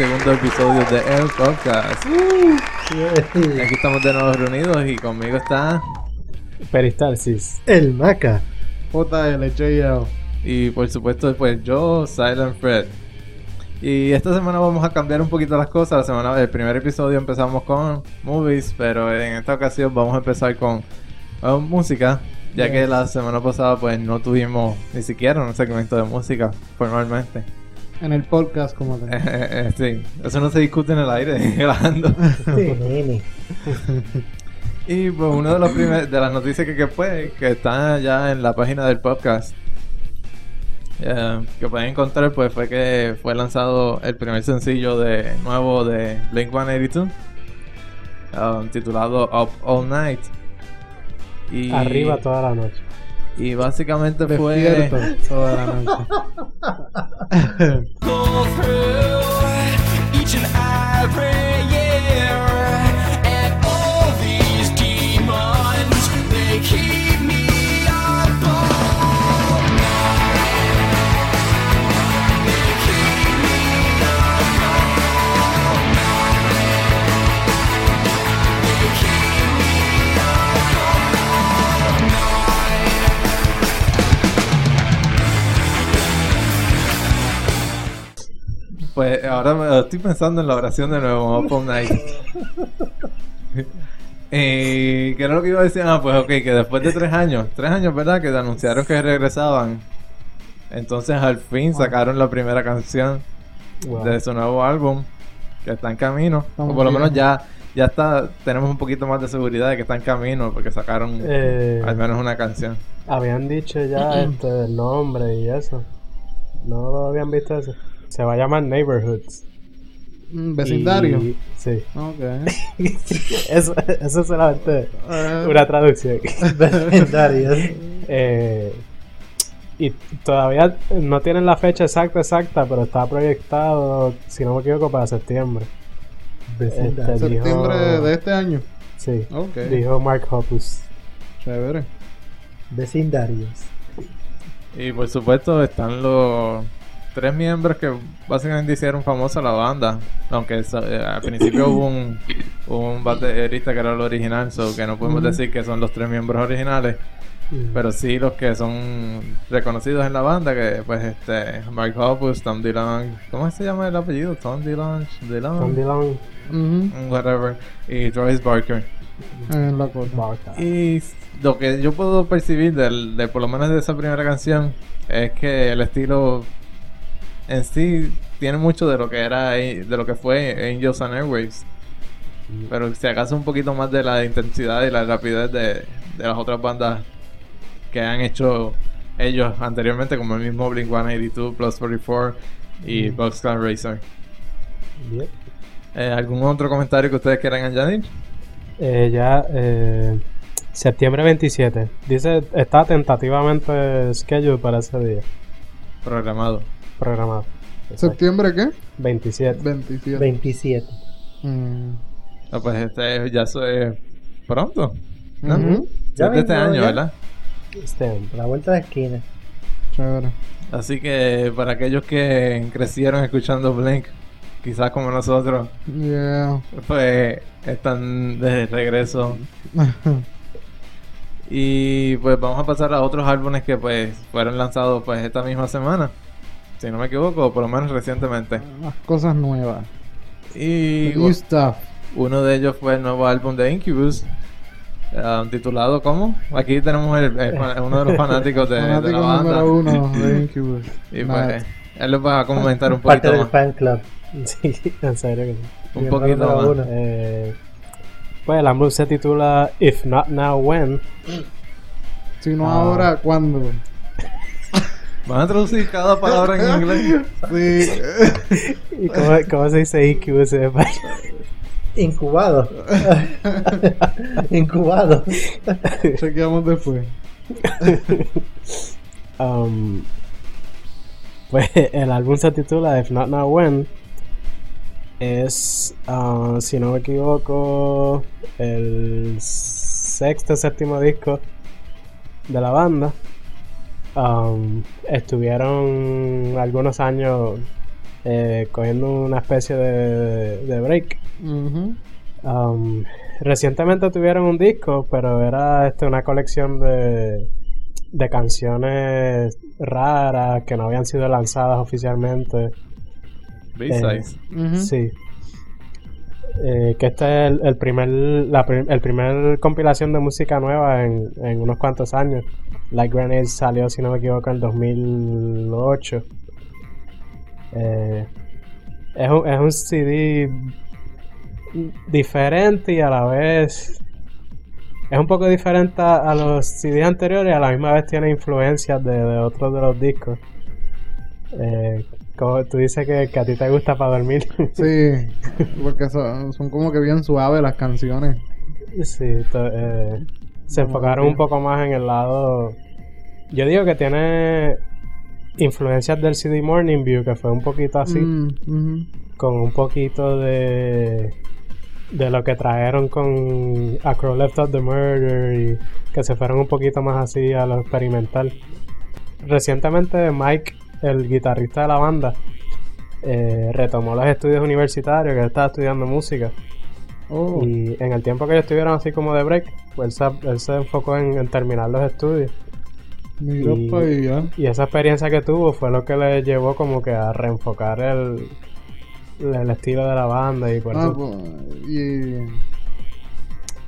segundo episodio de El Podcast. Aquí estamos de nuevo reunidos y conmigo está. Peristalsis. El Maca. JLJL. Y por supuesto, pues yo, Silent Fred. Y esta semana vamos a cambiar un poquito las cosas. La semana, el primer episodio empezamos con movies, pero en esta ocasión vamos a empezar con uh, música. Ya que la semana pasada pues no tuvimos ni siquiera un segmento de música formalmente. En el podcast como tal. Eh, eh, sí, eso no se discute en el aire, grabando. Sí, nene. Y pues uno de los primer- de las noticias que, que fue, que está ya en la página del podcast, eh, que pueden encontrar, pues fue que fue lanzado el primer sencillo de nuevo de Blink 182, um, titulado Up All Night. Y, Arriba toda la noche. Y básicamente fue... Toda la noche. Pues ahora me- estoy pensando en la oración de nuevo, All Night. Eh, ¿Qué era lo que iba a decir? Ah, pues ok, que después de tres años, tres años, ¿verdad? Que anunciaron que regresaban. Entonces al fin sacaron la primera canción Wow. de su nuevo álbum, que está en camino. Estamos o por lo menos bien. ya, ya está, tenemos un poquito más de seguridad de que está en camino, porque sacaron Eh, al menos una canción. habían dicho ya este, el nombre y eso. No lo habían visto eso. Se va a llamar Neighborhoods. Mm, Vecindario. Y- sí. Ok. eso, eso es solamente una traducción. Vecindarios. Eh, y todavía no tienen la fecha exacta, exacta, pero está proyectado, si no me equivoco, para septiembre. Vecindarios. Este, septiembre dijo- de este año. Sí. Ok. Dijo Mark Hoppus. Chévere. Vecindarios. Y por supuesto están los tres miembros que básicamente hicieron famosa la banda. Aunque so- eh, al principio hubo un, un baterista que era el original, so que no podemos decir que son los tres miembros originales. Pero sí los que son reconocidos en la banda, que pues este Mark Hoppus, Tom DeLonge, ¿cómo se llama el apellido? Tom DeLonge, DeLonge, Tom Dillon Ujú. mm, whatever, y Travis Barker. Cosa. Barca. Y lo que yo puedo percibir del, de por lo menos de esa primera canción es que el estilo en sí tiene mucho de lo que era de lo que fue Angels and Airwaves. Pero si acaso un poquito más de la intensidad y la rapidez de, de las otras bandas que han hecho ellos anteriormente, como el mismo Blink 182, Plus 44 y Boxcar Racer. Yep. Eh, ¿Algún otro comentario que ustedes quieran añadir? Eh, ya, eh, septiembre 27. Dice, está tentativamente scheduled para ese día. Programado. Programado. Exacto. ¿Septiembre qué? 27. 27. 27. Mm. Ah, pues este ya eso es pronto. ¿no? Ya este mismo, año, ya. ¿verdad? Este año. La vuelta de la esquina. Chévere. Así que para aquellos que crecieron escuchando Blink, quizás como nosotros, Yeah. pues están de regreso. Y pues vamos a pasar a otros álbumes que pues fueron lanzados pues esta misma semana. Si no me equivoco, por lo menos recientemente. Las cosas nuevas. Y New stuff. uno de ellos fue el nuevo álbum de Incubus. ah, titulado ¿cómo? Aquí tenemos el- el fan- uno de los fanáticos de, de Fanático la banda. número uno de Incubus. Y Matt. pues él les va a comentar un Parte poquito del más. fan club. Sí, en serio que sí. Un poquito más. uno. Eh, pues el álbum se titula If Not Now When. Si no Ah. ahora, ¿cuándo? ¿Van a traducir cada palabra en inglés? Sí. ¿Y cómo, cómo se dice Incubus en español? Incubado. Incubado. Chequeamos después. Um, pues el álbum se titula If Not Now When. Es, ah, si no me equivoco, el sexto séptimo disco de la banda. Um, estuvieron algunos años eh, cogiendo una especie de, de break. Um, recientemente tuvieron un disco, pero era este, una colección de, de canciones raras que no habían sido lanzadas oficialmente. B-Sides. Ujú. Sí. Eh, que este es el, el primer la el primer compilación de música nueva en, en unos cuantos años. Like Grenade salió, si no me equivoco, en el 2008. Eh, es, un, es un CD diferente y a la vez es un poco diferente a, a los CDs anteriores y a la misma vez tiene influencias de, de otros de los discos. Eh, como tú dices que, que a ti te gusta para dormir. Sí, porque son, son como que bien suaves las canciones. Sí, to- eh, se enfocaron un poco más en el lado. Yo digo que tiene influencias del CD Morning View, que fue un poquito así, Mm, con un poquito de de lo que trajeron con A Crow Left of the Murder y que se fueron un poquito más así a lo experimental. Recientemente Mike, el guitarrista de la banda, eh, retomó los estudios universitarios, que él estaba estudiando música. Oh, Y en el tiempo que ellos estuvieron así como de break, él se, él se enfocó en, en terminar los estudios. mira y- allá. Y esa experiencia que tuvo fue lo que le llevó como que a reenfocar el, el estilo de la banda y por Ah, eso... pues, y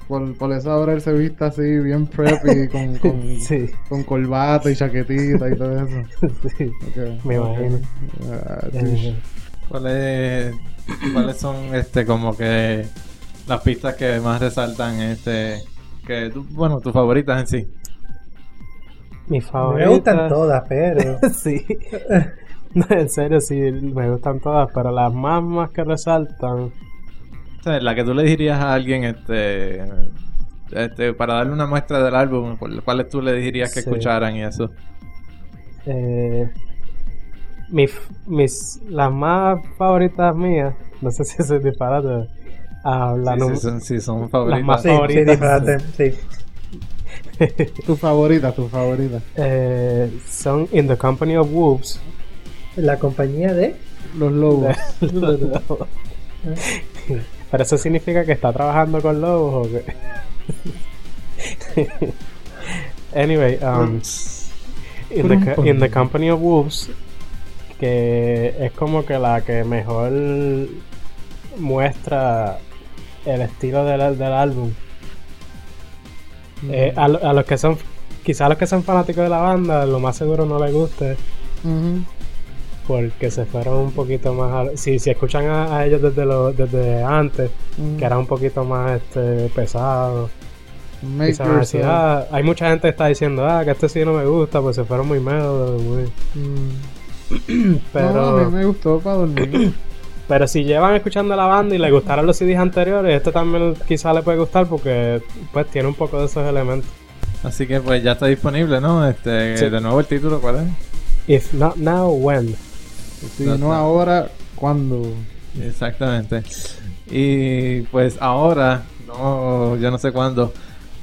por, por eso ahora él se viste así bien preppy con, con, Sí, con corbata y chaquetita y todo eso. sí. Me imagino. Ah, ¿Cuáles, ¿Cuáles son este como que las pistas que más resaltan este que tú- bueno, tus favoritas en sí? mi Me favorita... gustan todas, pero. sí. No, en serio, sí, me gustan todas, pero las más, más que resaltan... O sea, la que tú le dirías a alguien este este para darle una muestra del álbum, por- ¿cuáles tú le dirías que Sí. escucharan y eso? Eh, mis, mis, las más favoritas mías, no sé si eso es disparate. Ah, la Sí, sí, son, sí, son favoritas. más Sí, sí, favoritas. sí. Tu favorita, tu favorita. eh, son In the Company of Wolves. La compañía de. Los lobos. Pero eso significa que está trabajando con lobos o qué? anyway, um, in, the, Co- in the Company of Wolves, que es como que la que mejor muestra el estilo del, del álbum. Eh, a, a los que son, quizás a los que son fanáticos de la banda, lo más seguro no les guste. Porque se fueron un poquito más a- si, si escuchan a, a ellos desde lo, desde antes que era un poquito más este pesado decir, ah, hay mucha gente que está diciendo ah que este sí no me gusta pues se fueron muy medio muy Mm. pero No, a mí me gustó para dormir. pero si llevan escuchando la banda y les gustaron los CDs anteriores este también quizá le puede gustar porque pues tiene un poco de esos elementos Así que pues ya está disponible, ¿no? Este, Sí. de nuevo el título, ¿cuál es? if not now when Si No ahora, ¿cuándo? Exactamente. Y pues ahora, no, yo no sé cuándo,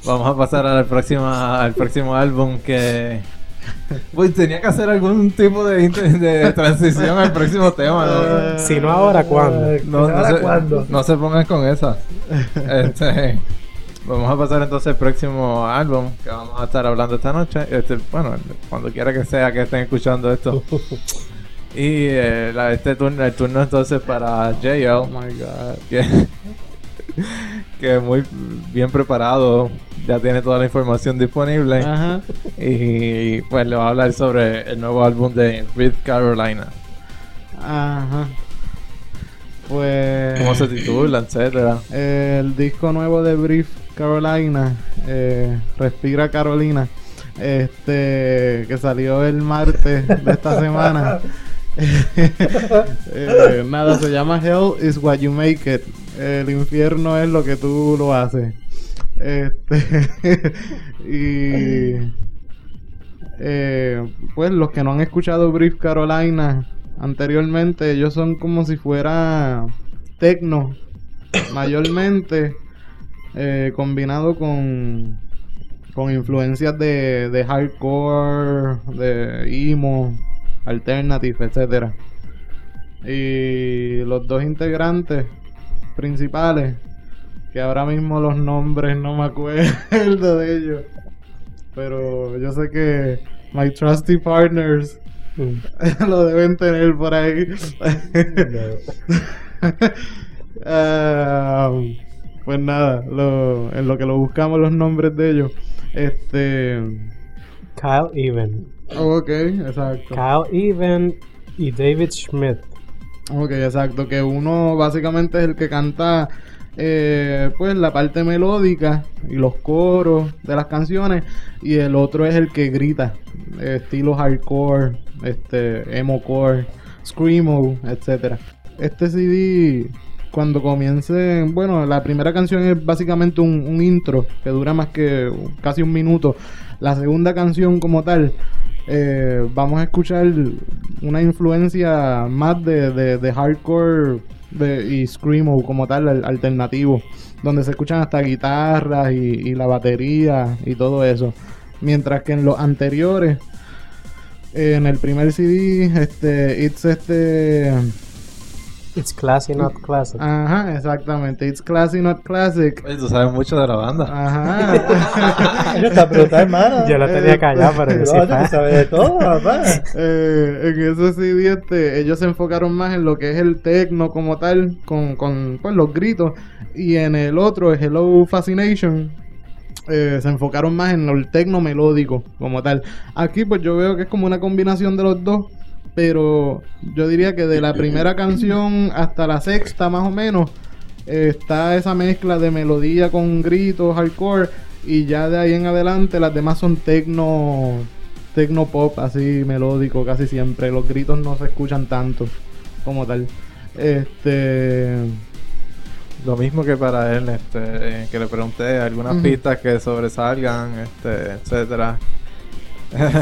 vamos a pasar al próximo, al próximo álbum que... Pues tenía que hacer algún tipo de, de transición al próximo tema, ¿no? si no ahora cuándo Eh, No, no ¿Ahora se, cuándo? no se pongan con esa. Este, vamos a pasar entonces al próximo álbum que vamos a estar hablando esta noche. Este, bueno, cuando quiera que sea que estén escuchando esto. Y eh, la- este turno, el turno entonces para Oh JL, my god. que, que muy bien preparado, ya tiene toda la información disponible. Ajá. Y pues le va a hablar sobre el nuevo álbum de Reed Carolina. Ajá. Pues. Cómo se titula, etcétera. El disco nuevo de Brief Carolina, eh, Respira Carolina, este que salió el martes de esta semana. Eh, nada, se llama Hell is what you make it. El infierno es lo que tú lo haces. Este y eh, pues los que no han escuchado Brief Carolina anteriormente, ellos son como si fuera techno mayormente eh, combinado con con influencias de, de hardcore, de emo, alternative, etcétera. Y los dos integrantes principales, que ahora mismo los nombres no me acuerdo de ellos. Pero yo sé que My Trusty Partners Mm. lo deben tener por ahí. Ah, pues nada, lo- en lo que lo buscamos los nombres de ellos. Este. Kyle Even. Ok, exacto. Kyle Even y David Schmidt. Ok, exacto. Que uno básicamente es el que canta eh, pues la parte melódica y los coros de las canciones. Y el otro es el que grita. estilo hardcore, este, emo-core, screamo, etcétera. Este CD, cuando comience, bueno, la primera canción es básicamente un, un intro que dura más que casi un minuto. La segunda canción como tal, eh, vamos a escuchar una influencia más de, de- hardcore de- y screamo como tal, al- alternativo, donde se escuchan hasta guitarras y, la batería y todo eso. Mientras que en los anteriores, en el primer CD, este, it's este, It's classy, not classic. ajá, exactamente, it's classy not classic. Oye, tú sabes mucho de la banda. Ajá. Está brutal, hermano. Yo lo tenía callado, pero yo sí No, tú sabes de todo, papá. Eh, en ese CD este, ellos se enfocaron más en lo que es el techno como tal, con, con pues, los gritos. Y en el otro, el Hello Fascination, eh, se enfocaron más en el techno melódico como tal. Aquí pues yo veo que es como una combinación de los dos. Pero yo diría que de la primera canción hasta la sexta más o menos eh, está esa mezcla de melodía con gritos, hardcore. Y ya de ahí en adelante las demás son techno, techno pop así melódico casi siempre. Los gritos no se escuchan tanto como tal. Este... Lo mismo que para él, este, eh, que le pregunté algunas pistas que sobresalgan, este, etcétera.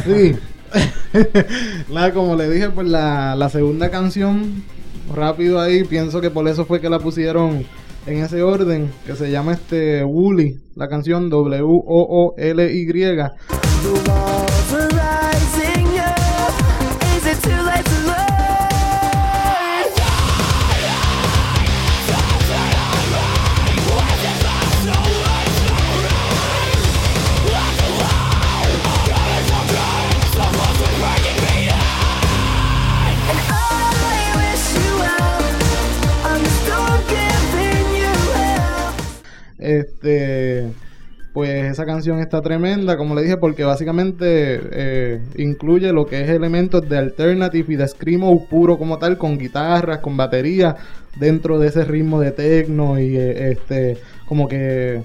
Sí. Como le dije, pues la, la segunda canción, rápido ahí, pienso que por eso fue que la pusieron en ese orden, que se llama este Woolly, la canción W-O-O-L-Y. Este, pues esa canción está tremenda, como le dije, porque básicamente eh, incluye lo que es elementos de alternative y de screamo puro como tal, con guitarras, con batería, dentro de ese ritmo de techno y eh, este, como que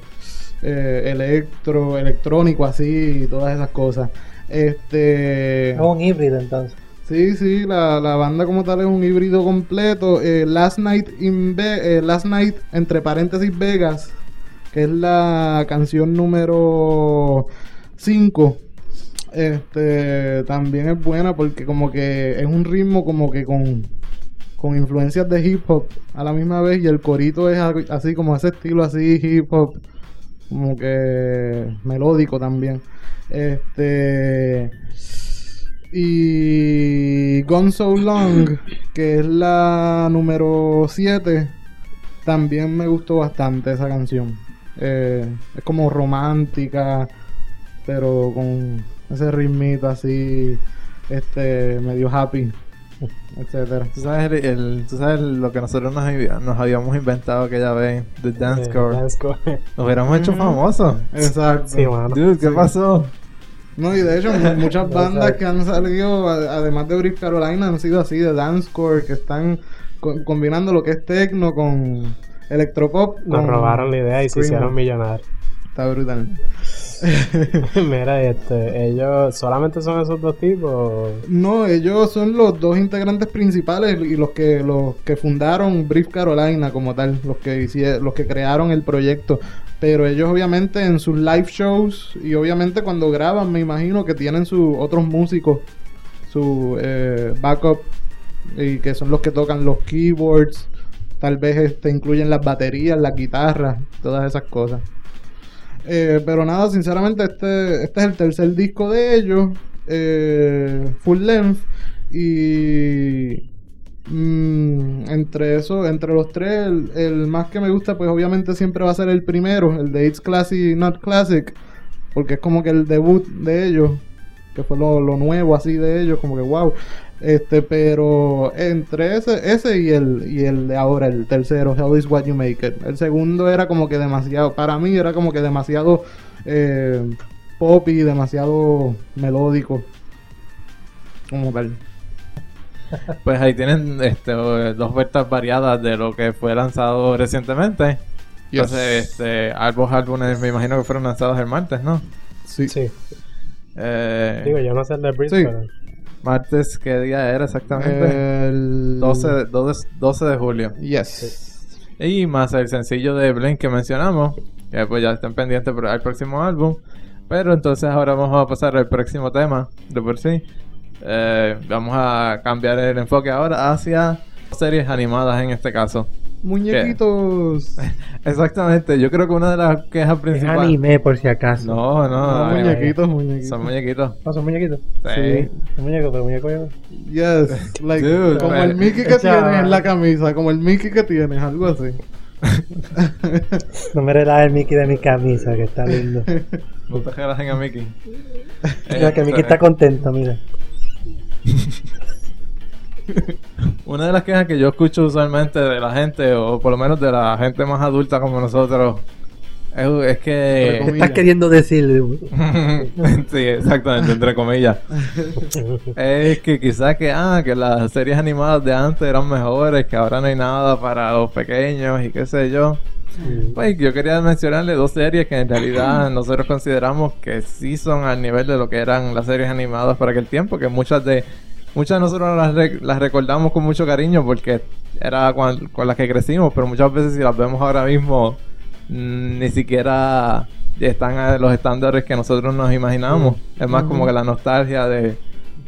eh, electro, electrónico así y todas esas cosas. Este, Es un híbrido entonces. Sí, sí, la, la banda como tal es un híbrido completo. Eh, Last Night in eh, Last Night entre paréntesis Vegas, que es la canción número 5. Este también es buena porque como que es un ritmo como que con con influencias de hip hop a la misma vez y el corito es así como ese estilo así hip hop como que melódico también. Este y Gone So Long, que es la número 7, también me gustó bastante esa canción. Eh, es como romántica, pero con ese ritmito así, este, medio happy, etcétera. ¿Tú sabes, el, el- tú sabes lo que nosotros nos, había- nos habíamos inventado aquella vez, The Dance Core? Dancecore. Nos hubiéramos hecho famosos. Exacto. Sí, mano. Dude, ¿qué pasó? No, y de hecho, mu- muchas bandas que han salido, además de Brief Carolina, han sido así de dancecore, que están co- combinando lo que es techno con electropop. Nos robaron la idea y se hicieron millonarios. Está brutal. Mira, este, ellos solamente son esos dos tipos. No, ellos son los dos integrantes principales y los que los que fundaron Brief Carolina como tal, los que hicieron, los que crearon el proyecto. Pero ellos obviamente en sus live shows y obviamente cuando graban, me imagino que tienen sus otros músicos, su eh, backup y que son los que tocan los keyboards. Tal vez este, incluyen las baterías, las guitarras, todas esas cosas. Eh, pero nada, sinceramente, este, este es el tercer disco de ellos, eh, full length. Y Mm, entre eso, entre los tres, el, el más que me gusta, pues obviamente siempre va a ser el primero, el de It's Classic Not Classic, porque es como que el debut de ellos, que fue lo, lo nuevo así de ellos, como que wow. Este, pero entre ese, ese y el, y el de ahora, el tercero, Hell is What You Make It. El segundo era como que demasiado, para mí era como que demasiado eh, pop y demasiado melódico. Como tal. Pues ahí tienen este, dos ofertas variadas de lo que fue lanzado recientemente. Entonces, este, ambos álbumes me imagino que fueron lanzados el martes, ¿no? Sí. Sí. Eh, Digo, yo no sé el de Breeze, Sí. pero... martes, ¿qué día era exactamente? El 12, de, 12, 12 de julio. Yes. Y más el sencillo de Blink que mencionamos. Que pues ya estén pendientes para el próximo álbum. Pero entonces ahora vamos a pasar al próximo tema de por sí. Eh, vamos a cambiar el enfoque ahora hacia series animadas en este caso. Muñequitos. Exactamente, yo creo que una de las quejas Es principales. anime, por si acaso. No, no, No, no, muñequitos, muñequitos. son muñequitos. ¿No son muñequitos? Sí. Son muñecos, pero muñecos. Yes. Like, Dude, como man. el Mickey que tienes en la camisa, como el Mickey que tienes, algo así. No me relajes el Mickey de mi camisa, que está lindo. No te relajen a Mickey. Mira que Mickey Este, está contento, mira. Una de las quejas que yo escucho usualmente de la gente, o por lo menos de la gente más adulta como nosotros, es, es ¿Qué que. estás queriendo decir? sí, exactamente, entre comillas. es que quizás que, ah, que las series animadas de antes eran mejores, que ahora no hay nada para los pequeños y qué sé yo. Pues yo quería mencionarle dos series que en realidad nosotros consideramos que sí son al nivel de lo que eran las series animadas para aquel tiempo, que muchas de muchas de nosotros las, re- las recordamos con mucho cariño porque era con, con las que crecimos, pero muchas veces si las vemos ahora mismo mm, ni siquiera están a los estándares que nosotros nos imaginamos. Es más como que la nostalgia de,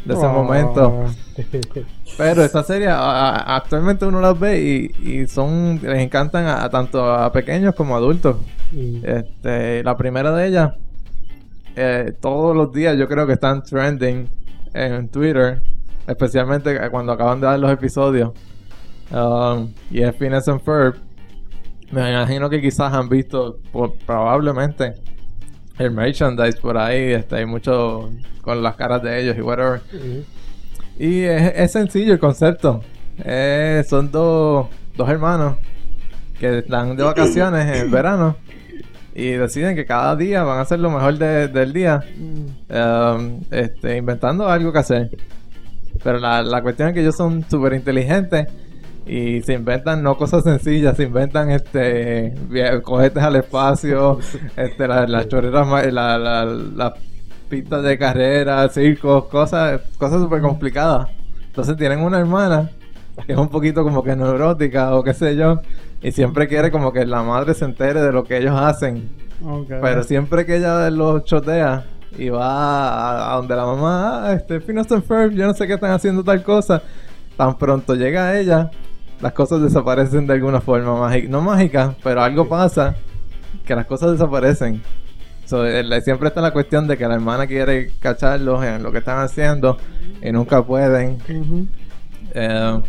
de ese Oh. momento. Pero esta serie a- actualmente uno las ve y, y son les encantan a, a tanto a pequeños como a adultos. Mm. Este, la primera de ellas, eh, todos los días yo creo que están trending en Twitter, especialmente cuando acaban de dar los episodios. Um, y es Phineas and Ferb. Me imagino que quizás han visto, po- probablemente, el merchandise por ahí, este, hay mucho con las caras de ellos y whatever. Y es, es sencillo el concepto. Eh, son dos, dos hermanos que están de vacaciones en verano y deciden que cada día van a hacer lo mejor de- del día, um, este, inventando algo que hacer. Pero la, la cuestión es que ellos son súper inteligentes y se inventan no cosas sencillas, se inventan este cohetes al espacio, este, la- las chorreras, ma- la, la- las pistas de carrera, circos, cosas, cosas súper complicadas. Entonces tienen una hermana que es un poquito como que neurótica o qué sé yo, y siempre quiere como que la madre se entere de lo que ellos hacen. Pero siempre que ella los chotea y va a, donde la mamá, ah, este, Phineas and Ferb, yo no sé qué están haciendo tal cosa, tan pronto llega ella, las cosas desaparecen de alguna forma mágica, no mágica, pero algo pasa que las cosas desaparecen. So, el- siempre está la cuestión de que la hermana quiere cacharlos en lo que están haciendo y nunca pueden. Ujú. Eh,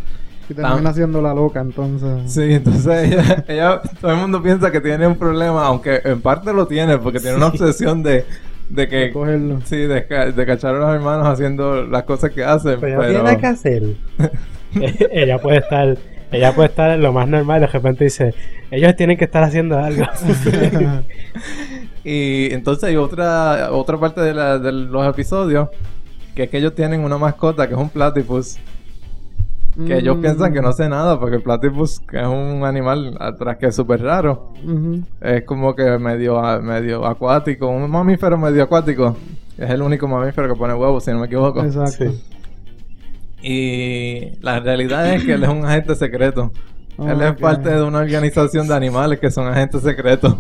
Y termina siendo la loca, entonces. Sí, entonces ella, ella- todo el mundo piensa que tiene un problema, aunque en parte lo tiene, porque tiene una obsesión de, de que, Cogerlo. sí, de, de cachar a los hermanos haciendo las cosas que hacen. Pero no pero- tiene nada que hacer. ella puede estar ella puede estar en lo más normal y de repente dice ellos tienen que estar haciendo algo Y entonces hay otra, otra parte de, la- de los episodios, que es que ellos tienen una mascota que es un platypus. Que ellos piensan que no hace nada, porque el platypus que es un animal atrás que es súper raro. Es como que medio, medio acuático, un mamífero medio acuático. Es el único mamífero que pone huevos, si no me equivoco. Exacto. Sí. Y la realidad es que él es un agente secreto. Él es parte de una organización de animales que son agentes secretos.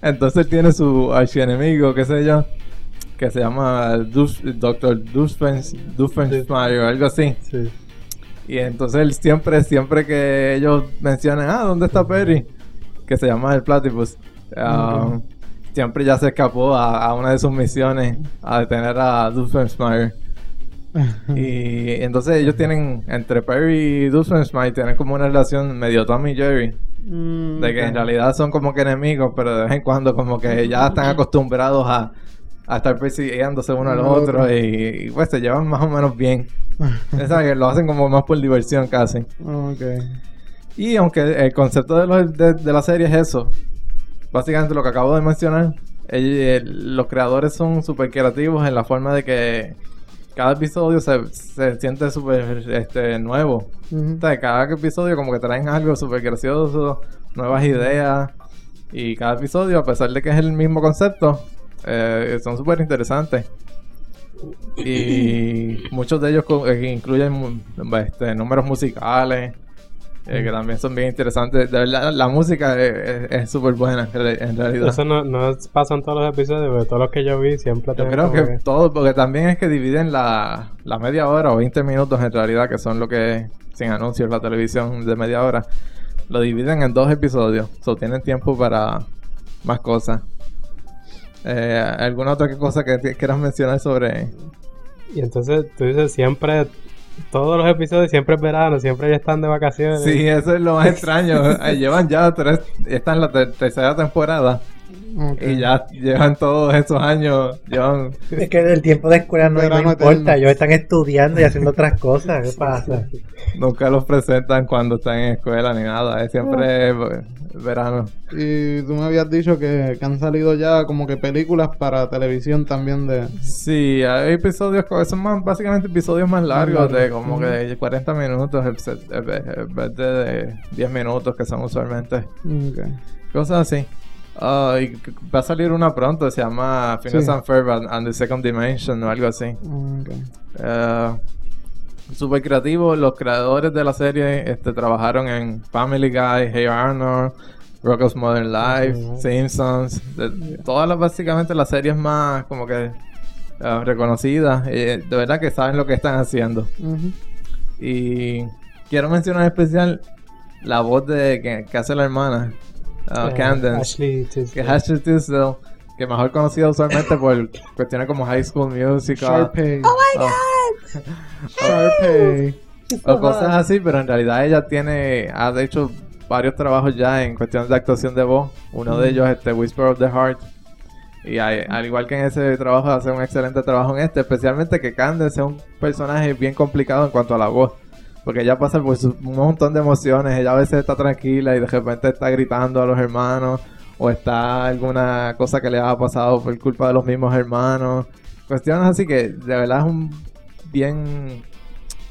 Entonces él tiene su archienemigo, qué sé yo, que se llama Dus- Dr. Doofenshmirtz o algo así. Sí. Y entonces él siempre, siempre que ellos mencionan, ah, ¿dónde está Perry? Que se llama el Platypus. ah, Siempre ya se escapó a, a una de sus misiones a detener a Doofenshmirtz. y entonces ellos tienen, entre Perry y Doofenshmirtz, tienen como una relación medio Tom y Jerry. Mm, De que en realidad son como que enemigos, pero de vez en cuando como que ya están acostumbrados a, a estar persiguiéndose uno al otro otro. y, y, pues se llevan más o menos bien. Es que lo hacen como más por diversión casi. Ok. Y aunque el concepto de, los- de, de la serie es eso, básicamente lo que acabo de mencionar, el- el- los creadores son súper creativos en la forma de que cada episodio se, se siente súper este, nuevo. O sea, cada episodio como que traen algo súper gracioso, nuevas ideas. Y cada episodio, a pesar de que es el mismo concepto, eh, son súper interesantes. Y muchos de ellos eh, incluyen este, números musicales, eh, que también son bien interesantes. De verdad, la música es- es es súper buena en re- en realidad. Eso no, no pasa en todos los episodios, pero todos los que yo vi siempre Yo creo que todo, porque también es que dividen la, la media hora o 20 minutos en realidad, que son lo que sin anuncios la televisión de media hora, lo dividen en dos episodios. O tienen tiempo para más cosas. Eh, ¿Alguna otra cosa que te- quieras mencionar sobre...? Y entonces tú dices siempre, todos los episodios siempre es verano, siempre ya están de vacaciones. Sí, eso es lo más extraño. Llevan ya tres... Esta es la ter- tercera temporada. Ok. Y ya llevan todos esos años. Llevan... Es que el tiempo de escuela no, no importa. Ellos están estudiando y haciendo otras cosas. ¿Qué pasa? Nunca los presentan cuando están en escuela ni nada. Es siempre eh, verano. Y tú me habías dicho que, que han salido ya como que películas para televisión también de... Sí, hay episodios, son más, básicamente episodios más largos, de largos. como que de 40 minutos en vez de, de 10 minutos que son usualmente. Ok. Cosas así. C- va a salir una pronto, se llama Phineas Sí. and Ferb and, the Second Dimension o algo así. Ok. Eh, Súper creativo, los creadores de la serie este, trabajaron en Family Guy, Hey Arnold, Rocko's Modern Life. Simpsons, de- todas las básicamente las series más como que eh, reconocidas, eh, de verdad que saben lo que están haciendo. Y quiero mencionar en especial la voz de que, que hace la hermana, uh, Candace, Ashley que Tisdale. Ashley Tisdale, que mejor conocida usualmente por cuestiones como High School Musical. Sharpay. oh, Sharpay. o cosas así, pero en realidad ella tiene, ha hecho varios trabajos ya en cuestiones de actuación de voz. Uno de ellos es este Whisper of the Heart. Y hay- al igual que en ese trabajo, hace un excelente trabajo en este, especialmente que Candace es un personaje bien complicado en cuanto a la voz. Porque ella pasa por un montón de emociones. Ella a veces está tranquila y de repente está gritando a los hermanos. O está alguna cosa que le ha pasado por culpa de los mismos hermanos. Cuestiones así que de verdad es un bien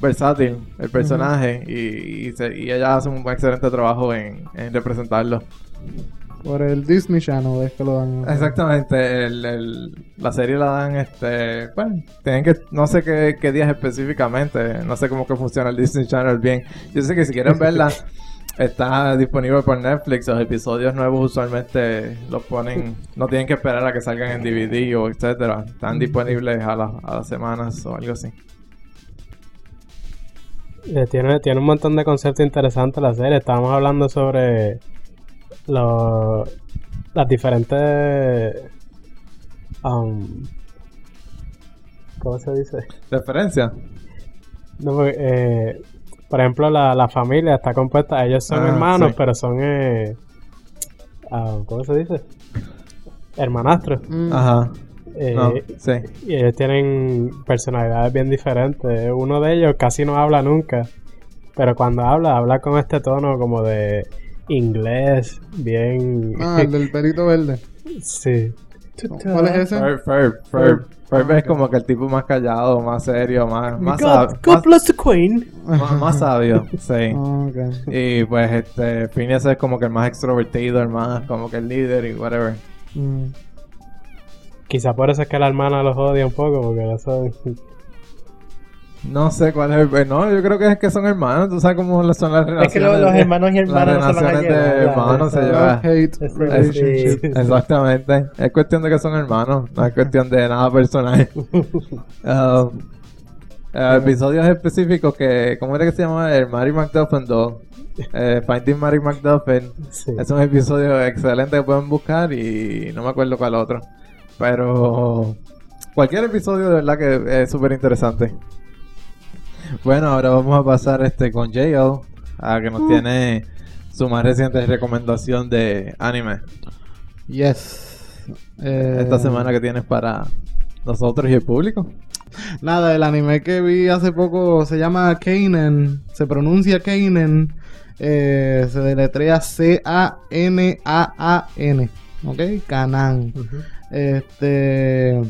versátil el personaje. y, y se- y ella hace un excelente trabajo en, en representarlo. Por el Disney Channel es que lo dan. Exactamente, el, el- la serie la dan, este, bueno, tienen que, no sé qué, qué días específicamente, no sé cómo que funciona el Disney Channel bien. Yo sé que si quieren verla, está disponible por Netflix, los episodios nuevos usualmente los ponen, no tienen que esperar a que salgan en DVD o etcétera, están disponibles a, la- a las semanas o algo así. Eh, tiene, tiene un montón de conceptos interesantes la serie. Estábamos hablando sobre lo- las diferentes. um, ¿Cómo se dice? ¿Referencia? No, porque, eh, por ejemplo, la, la familia está compuesta. Ellos son Ah, hermanos, sí. pero son. Eh, ah, ¿Cómo se dice? Hermanastros. Mm. Ajá, Eh, no, sí. Y ellos tienen personalidades bien diferentes. Uno de ellos casi no habla nunca. Pero cuando habla, habla con este tono como de inglés, bien... Ah, el del pelito verde. sí. ¿Cuál es ese? Ferb, Ferb, Ferb. Ferb es como que el tipo más callado, más serio, más, más, God, sab- God más- bless the Queen. más- más sabio, sí. Ah. Y pues este Phineas es como que el más extrovertido, el más como que el líder y whatever. Mm. Quizá por eso es que la hermana los odia un poco, porque son... No sé cuál es el... pues, No, yo creo que es que son hermanos, tú sabes cómo son las relaciones. Es que lo- los hermanos y las hermanas no se van a relaciones llevar. de la- hermanos se llevan. Sí. Exactamente. Es cuestión de que son hermanos, no es cuestión de nada personal. Um, eh, episodios específicos que, ¿cómo era que se llama? El Mary McDuffin Doll. Eh, Finding Mary McDuffin. Sí. Es un episodio excelente que pueden buscar y no me acuerdo cuál otro. Pero cualquier episodio de verdad que es súper interesante. Bueno, ahora vamos a pasar este con JL a que nos tiene su más reciente recomendación de anime. Yes. Eh, Esta semana que tienes para nosotros y el público. Nada, el anime que vi hace poco se llama Kainen. Se pronuncia Kainen. Eh, se deletrea C-A-N-A-A-N. ¿Ok? Kanan. Este.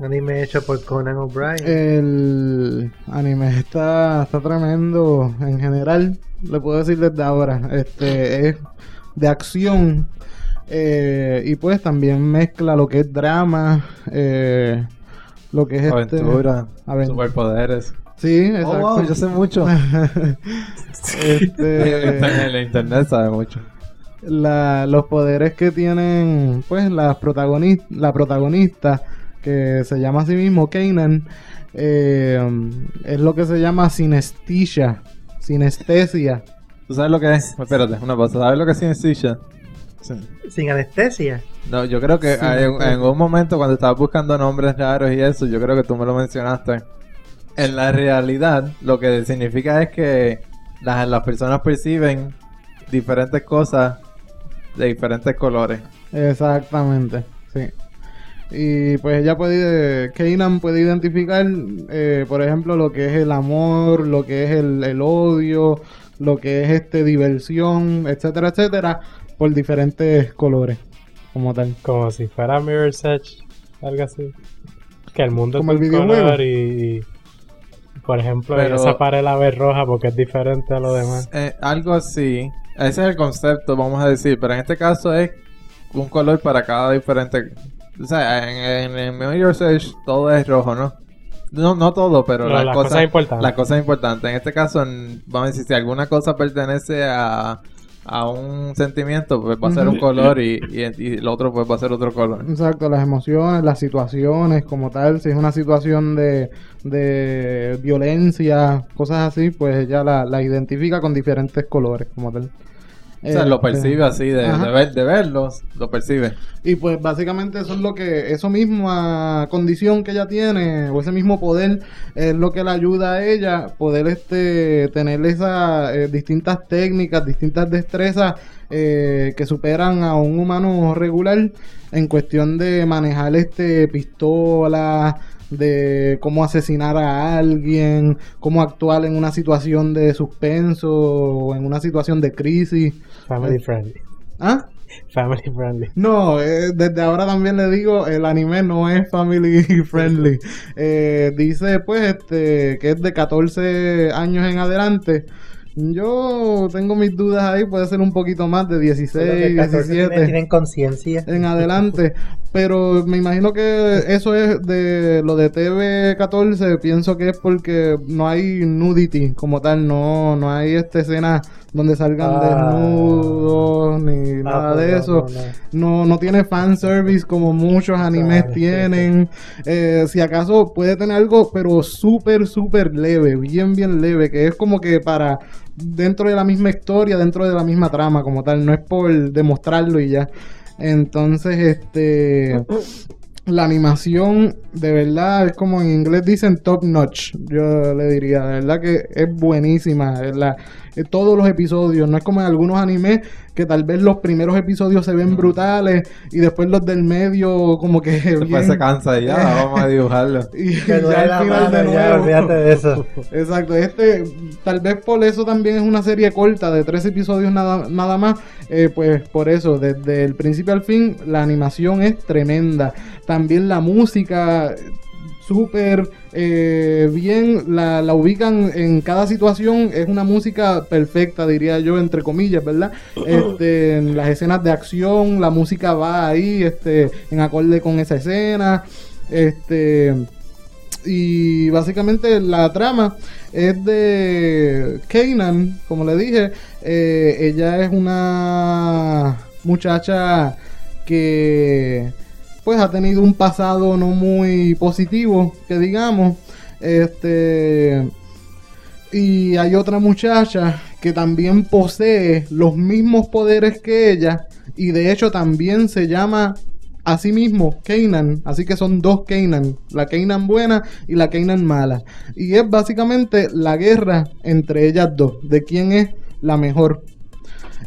Anime hecho por Conan O'Brien. El anime está, está tremendo en general. Le puedo decir desde ahora. Este es de acción. eh, y pues también mezcla lo que es drama. eh, lo que es este- Aventura, aven- superpoderes. Sí, Oh, exacto. wow, yo sé mucho. Este, el internet sabe mucho. la- los poderes que tienen pues las protagonis- la protagonista que se llama a sí mismo Kanan eh, es lo que se llama sinestesia sinestesia ¿Tú sabes lo que es? Espérate, una cosa. ¿Sabes lo que es synesthesia? Sí. Sin anestesia. No, yo creo que en, en un momento cuando estabas buscando nombres raros y eso, yo creo que tú me lo mencionaste. En la realidad, lo que significa es que las, las personas perciben diferentes cosas de diferentes colores. exactamente sí y pues ella puede Kanan puede identificar eh, por ejemplo lo que es el amor lo que es el, el odio lo que es este diversión etcétera etcétera por diferentes colores como tal Como si fuera Mirror's Edge, algo así. Que el mundo Como es el un color y, y, por ejemplo, Pero- esa pared la ves roja porque es diferente a lo demás. Eh, algo así. Ese es el concepto, vamos a decir. Pero en este caso es un color para cada diferente. O sea, en, en, en todo es rojo, ¿no? No, no todo, pero No, las, las cosas, cosas importantes. Las cosas importantes. En este caso, en- vamos a decir, si alguna cosa pertenece a, a un sentimiento, pues va a ser un color y, y, y el otro pues va a ser otro color. Exacto, las emociones, las situaciones como tal, si es una situación de, de violencia, cosas así, pues ella la, la identifica con diferentes colores como tal. O sea, lo Este, percibe así, de, de, ver, de verlos, lo percibe. Y pues básicamente eso es lo que, eso misma condición que ella tiene, o ese mismo poder, es lo que le ayuda a ella poder este tener esas eh, distintas técnicas, distintas destrezas eh, que superan a un humano regular en cuestión de manejar este pistolas, de cómo asesinar a alguien, cómo actuar en una situación de suspenso o en una situación de crisis. Family friendly. ¿Ah? Family friendly. No, eh, desde ahora también le digo, el anime no es family friendly. Eh, dice pues este que es de 14 años en adelante. Yo tengo mis dudas ahí, puede ser un poquito más de 16, Los de 14 tienen, 17 tienen conciencia. en adelante. Pero me imagino que eso es de lo de TV14. Pienso que es porque no hay nudity como tal. No, no hay esta escena donde salgan Ah. desnudos ni Ah, nada pues de no, eso. no, no. No, no tiene fanservice como muchos animes Claro, sí, tienen. Eh, si acaso puede tener algo, pero súper, súper leve, bien, bien leve, que es como que para dentro de la misma historia, dentro de la misma trama como tal, no es por demostrarlo y ya. Entonces, este... La animación, de verdad, es como en inglés dicen top notch. Yo le diría, de verdad que es buenísima. la- eh, todos los episodios, no es como en algunos animes que tal vez los primeros episodios se ven brutales y después los del medio, como que. Después bien- se cansa y ya, vamos a dibujarlo. y Me ya duele al la final de mano, ya, nuevo. olvídate de eso. Exacto, este tal vez por eso también es una serie corta de tres episodios nada, nada más, eh, pues por eso, desde el principio al fin la animación es tremenda, también la música súper eh, bien, la, la ubican en cada situación, es una música perfecta diría yo entre comillas, ¿verdad? Este, en las escenas de acción, la música va ahí, este, en acorde con esa escena, este y básicamente la trama es de Kanan, como le dije. eh, ella es una muchacha que pues ha tenido un pasado no muy positivo, que digamos. Este y hay otra muchacha que también posee los mismos poderes que ella y de hecho también se llama Asimismo, Kanan, así que son dos Kanan, la Kanan buena y la Kanan mala. Y es básicamente la guerra entre ellas dos, de quién es la mejor.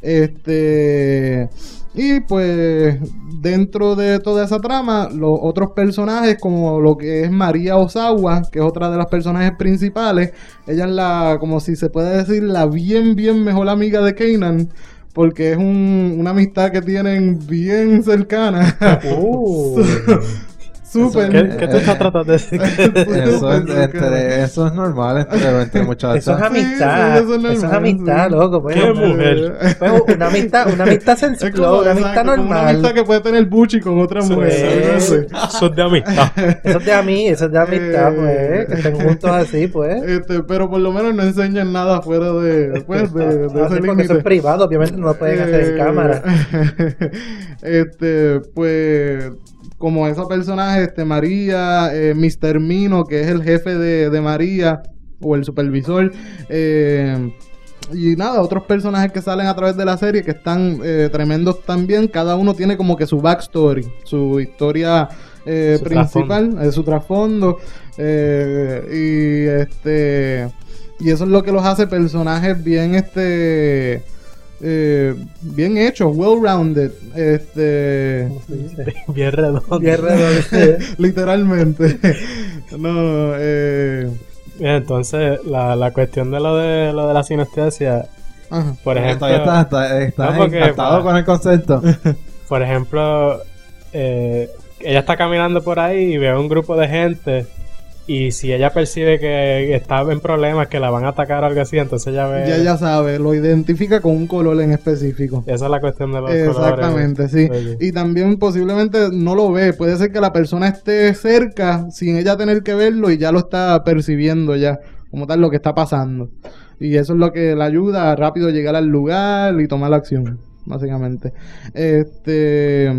Este. Y pues dentro de toda esa trama, los otros personajes como lo que es María Osawa, que es otra de las personajes principales, ella es la, como si se puede decir, la bien, bien mejor amiga de Kanan, porque es un- una amistad que tienen bien cercana. Uh, Súper. ¿Qué, qué tú estás tratando de decir? Eso es, entre- eso es normal entre, entre muchachos. Eso es amistad. sí, eso es eso es normal, amistad, loco. Pues, ¿Qué mujer? pues, una amistad, una amistad sencilla, una exacto, amistad como una normal. amistad que puede tener Buchi con otra Eso mujer. algo es. de amistad. Eso es de a mí, eso es de amistad, Eh. pues. Que estén juntos así, pues. Este, pero por lo menos no enseñan nada fuera de, pues, de, de ese porque eso es privado, obviamente no lo pueden hacer en Eh, cámara. este, pues, como esa personaje, este, María, eh, Mr. Mino, que es el jefe de, de María, o el supervisor, eh, y nada, otros personajes que salen a través de la serie que están eh, tremendos también. Cada uno tiene como que su backstory, su historia eh, Su principal, eh, su trasfondo. eh, y este. Y eso es lo que los hace personajes bien este. Eh, bien hechos, well rounded. Este. Bien redondo. Bien redondo. literalmente. no, eh. Bien, entonces, la, la cuestión de lo de lo de la sinestesia, Ajá. por ejemplo, Todavía estás, estás- estás No, porque, encantado pa- con el concepto. por ejemplo, eh, ella está caminando por ahí y ve un grupo de gente y si ella percibe que está en problemas, que la van a atacar o algo así, entonces ella ve... Ya ya sabe, lo identifica con un color en específico. Esa es la cuestión de los colores. Exactamente, sí. Sí. Y también posiblemente no lo ve. Puede ser que la persona esté cerca sin ella tener que verlo y ya lo está percibiendo ya, como tal, lo que está pasando. Y eso es lo que le ayuda a rápido llegar al lugar y tomar la acción, básicamente. Este.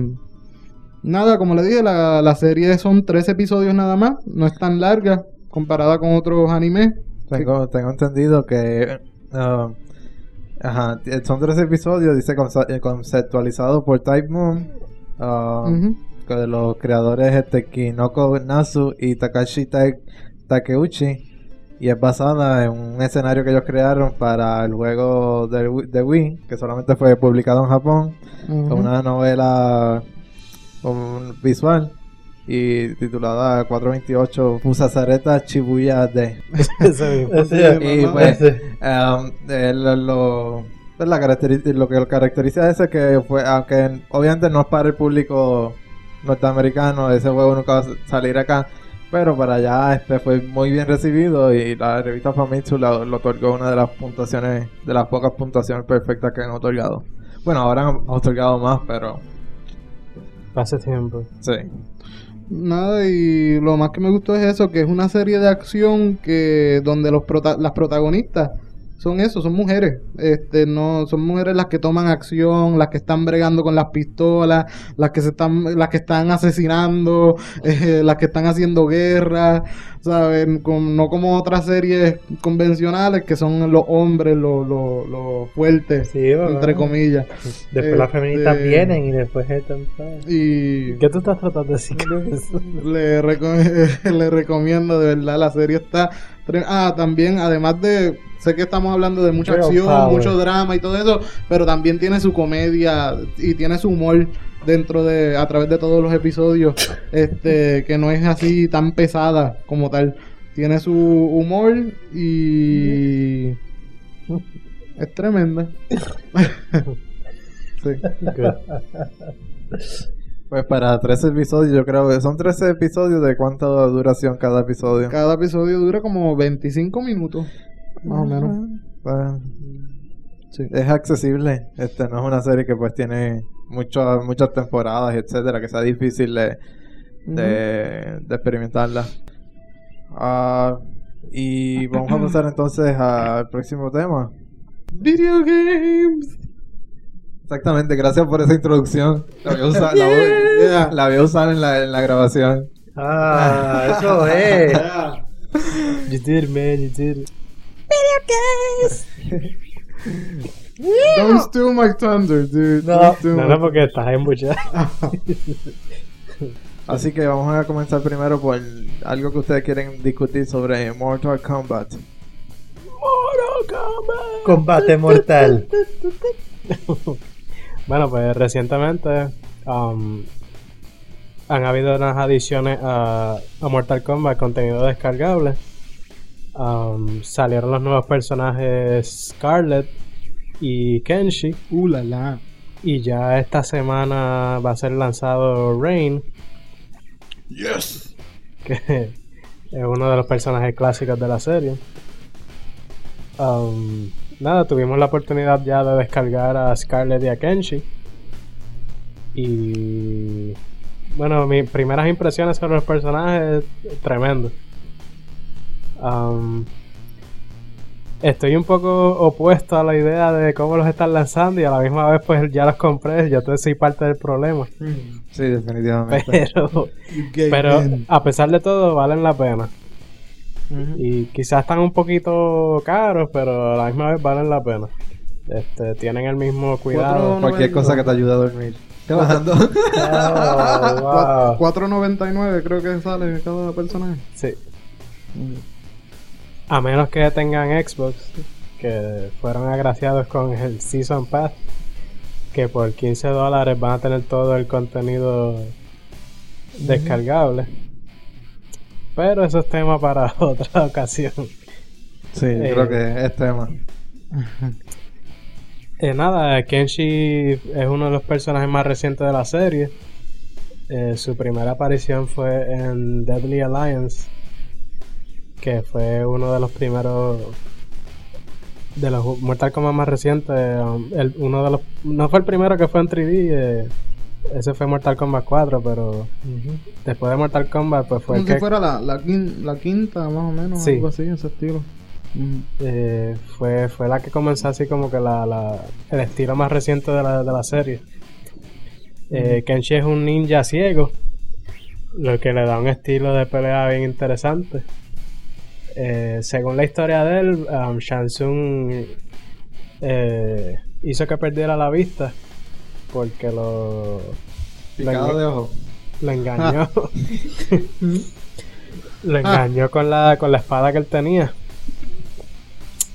Nada, como le dije, la, la serie son tres episodios nada más. No es tan larga comparada con otros animes. Tengo, tengo entendido que ah, ajá, t- son tres episodios, dice eh, conceptualizado por Type Moon, que de los creadores este, Kinoko Nasu y Takashi Ta- Takeuchi. Y es basada en un escenario que ellos crearon para el juego de, Wii- de Wii, que solamente fue publicado en Japón. Ujú. una novela con visual y titulada 428 Fusasareta Chibuya de Ese mismo. Ese- y pues um, eh, lo, pues, la lo que lo caracteriza es que fue aunque obviamente no es para el público norteamericano ese juego nunca va a salir acá pero para allá este fue muy bien recibido y la revista Famitsu lo, lo otorgó una de las puntuaciones de las pocas puntuaciones perfectas que han otorgado. Bueno ahora han otorgado más pero Hace tiempo. sí Nada, y lo más que me gustó es eso, que es una serie de acción que donde los prota- las protagonistas son eso, son mujeres. Este, no, son mujeres las que toman acción, las que están bregando con las pistolas, las que se están, las que están asesinando, eh, las que están haciendo guerra, ¿saben? Con- no como otras series convencionales que son los hombres, los, los, los fuertes, entre comillas. Después las Este- feministas vienen y después están. Y ¿Qué tú estás tratando de decir le, reco- le recomiendo, de verdad, la serie está... Ah, también, además de... Sé que estamos hablando de mucha acción, mucho drama y todo eso, pero también tiene su comedia y tiene su humor dentro de... a través de todos los episodios, este que no es así tan pesada como tal. Tiene su humor y... Es tremenda. sí. Pues para 13 episodios, yo creo que son 13 episodios de cuánta duración cada episodio. Cada episodio dura como 25 minutos, más o menos. Es accesible, este no es una serie que pues tiene muchas muchas temporadas, etcétera, que sea difícil de, de, de experimentarla. Ah, y vamos a pasar entonces al próximo tema. Video games. Exactamente, gracias por esa introducción. La voy a usar, la voy- Yeah. la voy a usar en la, en la grabación. Ah, eso es. You did it, man, you did it. Don't steal my thunder, dude. No. No, no, porque estás embuchado. Así que vamos a comenzar primero por algo que ustedes quieren discutir sobre Mortal Kombat. Combate mortal. Bueno, pues recientemente um, han habido unas adiciones a, a Mortal Kombat, contenido descargable. Um, salieron los nuevos personajes Scarlet y Kenshi. Uh, la, la. Y ya esta semana va a ser lanzado Rain, Yes. que es uno de los personajes clásicos de la serie. Um, nada, tuvimos la oportunidad ya de descargar a Scarlet y a Kenshi. Y bueno, mis primeras impresiones sobre los personajes, tremendo. Um, estoy un poco opuesto a la idea de cómo los están lanzando y a la misma vez pues ya los compré, yo entonces soy parte del problema. Sí, definitivamente. Pero, a pesar de todo valen la pena. Y quizás están un poquito caros, pero a la misma vez valen la pena. Este, tienen el mismo cuidado. Cualquier cosa que te ayude a dormir. Trabajando. Oh, wow. 4.99 creo que sale cada personaje. Sí. A menos que tengan Xbox, que fueron agraciados con el Season Pass, que por 15 dólares van a tener todo el contenido descargable. Pero eso es tema para otra ocasión. Sí, Eh, creo que es tema. Eh, nada, Kenshi es uno de los personajes más recientes de la serie. Eh, su primera aparición fue en Deadly Alliance, que fue uno de los primeros de los Mortal Kombat más recientes. um, el- uno de los no fue el primero que fue en 3D, eh, ese fue Mortal Kombat 4, pero después de Mortal Kombat pues fue Como el si que fuera la, la, quin- la quinta, más o menos. Sí. Algo así, ese estilo. Eh, fue, fue la que comenzó así como que la, la- el estilo más reciente de la, de la serie. Eh, Kenshi es un ninja ciego, lo que le da un estilo de pelea bien interesante. Eh, según la historia de él, um, Shansung eh, hizo que perdiera la vista porque lo, lo, de ojo. lo engañó. lo engañó con la con la espada que él tenía.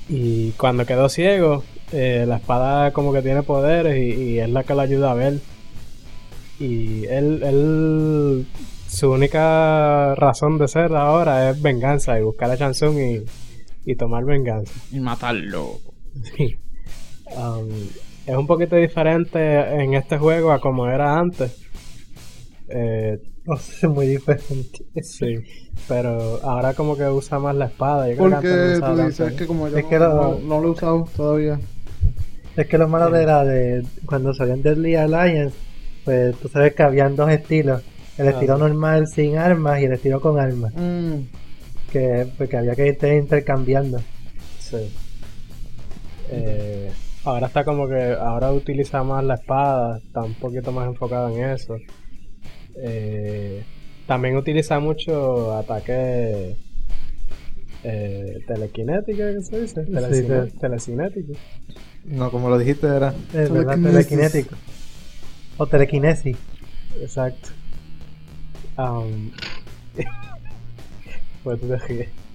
Y cuando quedó ciego, eh, la espada como que tiene poderes y, y es la que le ayuda a ver. Y él, él su única razón de ser ahora es venganza y buscar a Shansung y, y tomar venganza. Y matarlo. Sí. Um, es un poquito diferente en este juego a como era antes. Eh, No sé, muy diferente. sí, pero ahora como que usa más la espada. Yo creo que Porque no tú dices tanto. que como yo Es no, que lo- no- no lo he usado todavía. Es que lo malo de la de cuando salió en Deadly Alliance, pues tú sabes que habían dos estilos. El Ah. estilo normal sin armas y el estilo con armas. Mm. Que, pues, que había que ir intercambiando. Sí. Eh, ahora está como que ahora utiliza más la espada, está un poquito más enfocado en eso. Eh, también utiliza mucho ataque eh, telequinético, ¿qué se dice? Sí. Telecinético. No, como lo dijiste, era. Es telequinético. O telequinesis. Exacto. Um, pues.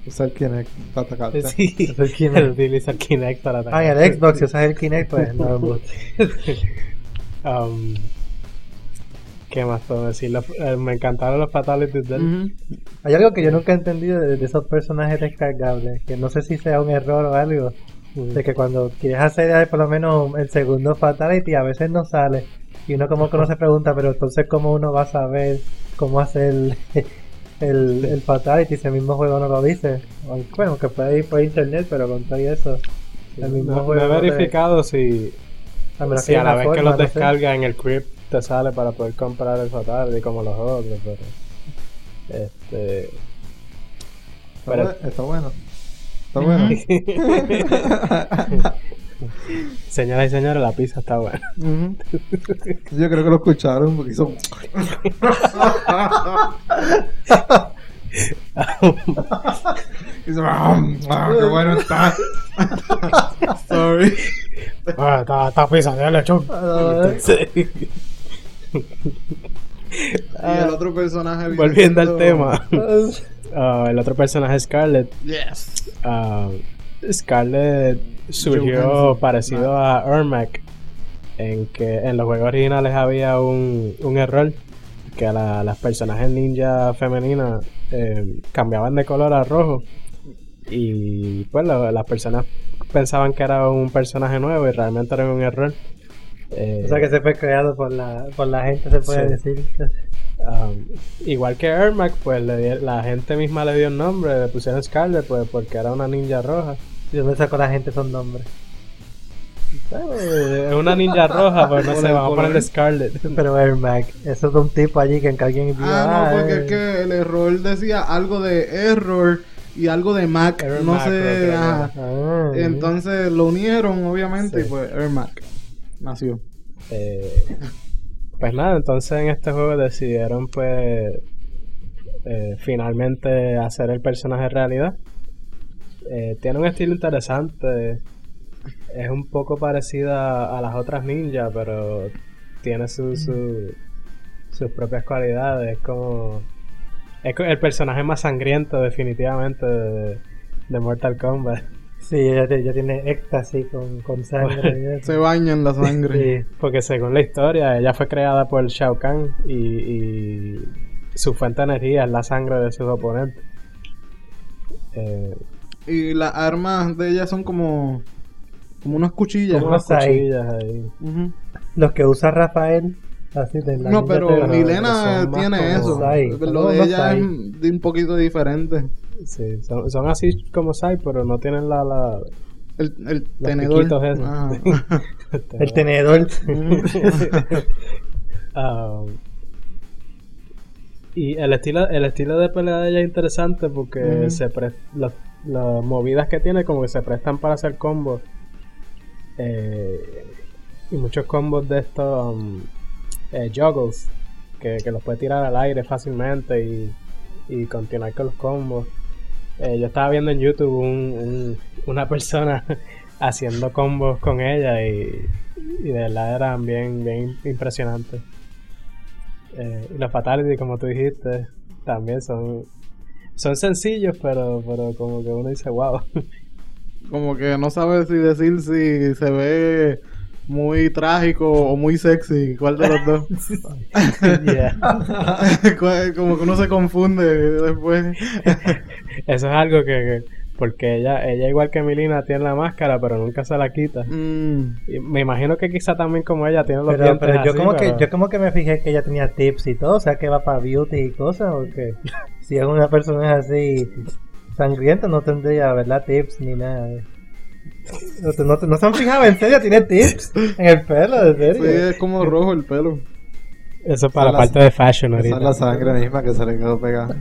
Usar Kinect para atacarte. Sí, el Kinect. utiliza el Kinect para atacar. Ah, el Xbox, si usas el Kinect, pues no. pues, Um, ¿Qué más puedo decir? Los- eh, me encantaron los fatalities de él. Hay algo que yo nunca he entendido de, de esos personajes descargables, que no sé si sea un error o algo, de que cuando quieres hacer por lo menos el segundo fatality a veces no sale y uno como que no se pregunta, pero entonces cómo uno va a saber cómo hacer el, el, el fatality si el mismo juego no lo dice. Bueno, que puede ir por internet, pero con todo eso, el mismo No, no juego he no te- verificado si, a menos si que a la vez que los no sé. descarga en el crypt te sale para poder comprar el fatality como los otros, pero... Este... Pero- está bueno. Está bueno. Señoras y señores, la pizza está buena. Yo creo que lo escucharon porque hizo. hizo. "Ah, ¡Qué bueno está! Sorry. Ah, está, está pizza de lechón. Ah. Y el otro personaje. Volviendo al tema. Ah, el otro personaje es Scarlett. Yes. Ah, Scarlett surgió Johansson. parecido a Ermac en que en los juegos originales había un, un error que a la- las personajes ninja femeninas eh, cambiaban de color a rojo y pues lo- las personas pensaban que era un personaje nuevo y realmente era un error. Eh, O sea que se fue creado por la, por la gente, se puede Sí. decir. Um, igual que Ermac, pues le la gente misma le dio el nombre, le pusieron Scarlet pues porque era una ninja roja. ¿De dónde sacó la gente esos nombres? Es una ninja roja, pues no sé, vamos a ponerle Scarlet. Pero Air Mac, eso es un tipo allí que en que alguien vio. Ah, no, porque eh, es que el error decía algo de error y algo de Mac. Error no sé. ah, Entonces lo unieron, obviamente, Sí. y pues Air Mac nació. Eh, pues nada, entonces en este juego decidieron pues eh, finalmente hacer el personaje realidad. Eh, tiene un estilo interesante. Es un poco parecida a las otras ninjas, pero tiene su, su- sus propias cualidades. Es como. Es el personaje más sangriento, definitivamente, de, de Mortal Kombat. Sí, ella, tiene éxtasis con, con sangre. Se baña en la sangre. Sí. Porque según la historia, ella fue creada por Shao Kahn y, y su fuente de energía es la sangre de sus oponentes. Eh, Y las armas de ella son como. Como unas cuchillas. como unas ahí. cuchillas ahí. Los que usa Rafael, así de la No, pero. Milena tiene eso. Sai. Lo de ella Sai. es de un poquito diferente. Sí, son, son así como Sai, pero no tienen la... la El, el Los tenedor. Ajá. El tenedor. Ah, y el estilo, el estilo de pelea de ella es interesante porque se pre- las movidas que tiene como que se prestan para hacer combos. Eh, y muchos combos de estos um, eh, juggles que, que los puede tirar al aire fácilmente y, y continuar con los combos. Eh, yo estaba viendo en YouTube un- un- una persona haciendo combos con ella y, de verdad eran bien, bien impresionantes. Y los fatality, como tú dijiste, también son son sencillos, pero, pero como que uno dice, wow. Como que no sabe si decir si se ve muy trágico o muy sexy. ¿Cuál de los dos? Como que uno se confunde después. Eso es algo que, que- porque ella, ella igual que Milina tiene la máscara, pero nunca se la quita. Mm. Y me imagino que quizá también como ella tiene los Pero, dientes pero yo así, como que pero- yo como que me fijé que ella tenía tips y todo, o sea que va para beauty y cosas, porque si es una persona así sangrienta no tendría, ¿verdad? Tips ni nada. No, te- no, te- no se han fijado, en serio, tiene tips en el pelo, en Sí, serio. es como rojo el pelo. Eso es para la parte de fashion Esa es ahorita. la sangre misma que se le quedó pegada.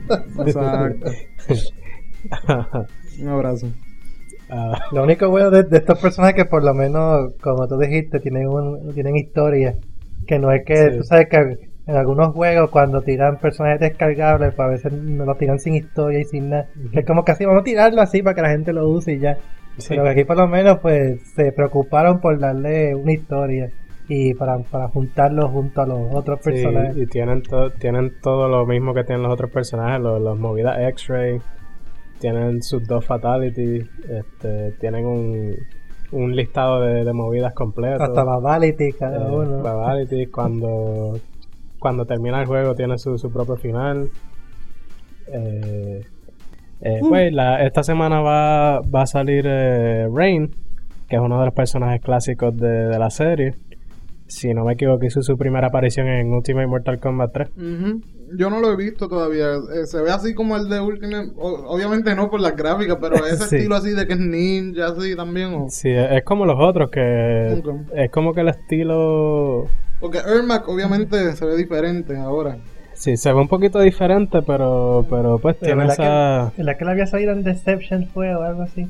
Exacto. Un abrazo. Ah, Lo único bueno de, de estos personajes es que por lo menos, como tú dijiste, tienen, un, tienen historia. Que no es que, Sí. tú sabes que en algunos juegos cuando tiran personajes descargables, pues a veces no lo tiran sin historia y sin nada. Es como que así, vamos a tirarlo así para que la gente lo use y ya. sí. Pero que aquí por lo menos pues se preocuparon por darle una historia y para, para juntarlo junto a los otros Sí, personajes. y tienen, to- tienen todo lo mismo que tienen los otros personajes, los, los movidas X-Ray, tienen sus dos fatalities, este, tienen un, un listado de, de movidas completo. Hasta Babality cada Eh, uno. Babality, cuando, cuando termina el juego tiene su, su propio final. Eh, eh, pues, la- esta semana va, va a salir eh, Rain, que es uno de los personajes clásicos de, de la serie. Si no me equivoco, hizo su primera aparición en Ultimate Mortal Kombat 3. Ujú. Yo no lo he visto todavía. Eh, se ve así como el de Ultimate. o- obviamente no por las gráficas, pero ese Sí. estilo así de que es ninja, así también. O... Sí, es como los otros, que es como que el estilo... Porque Ermac obviamente se ve diferente ahora. Sí, se ve un poquito diferente, pero, pero pues Pero tiene ¿verdad esa... que, ¿verdad que le había salido en Deception fue o algo así?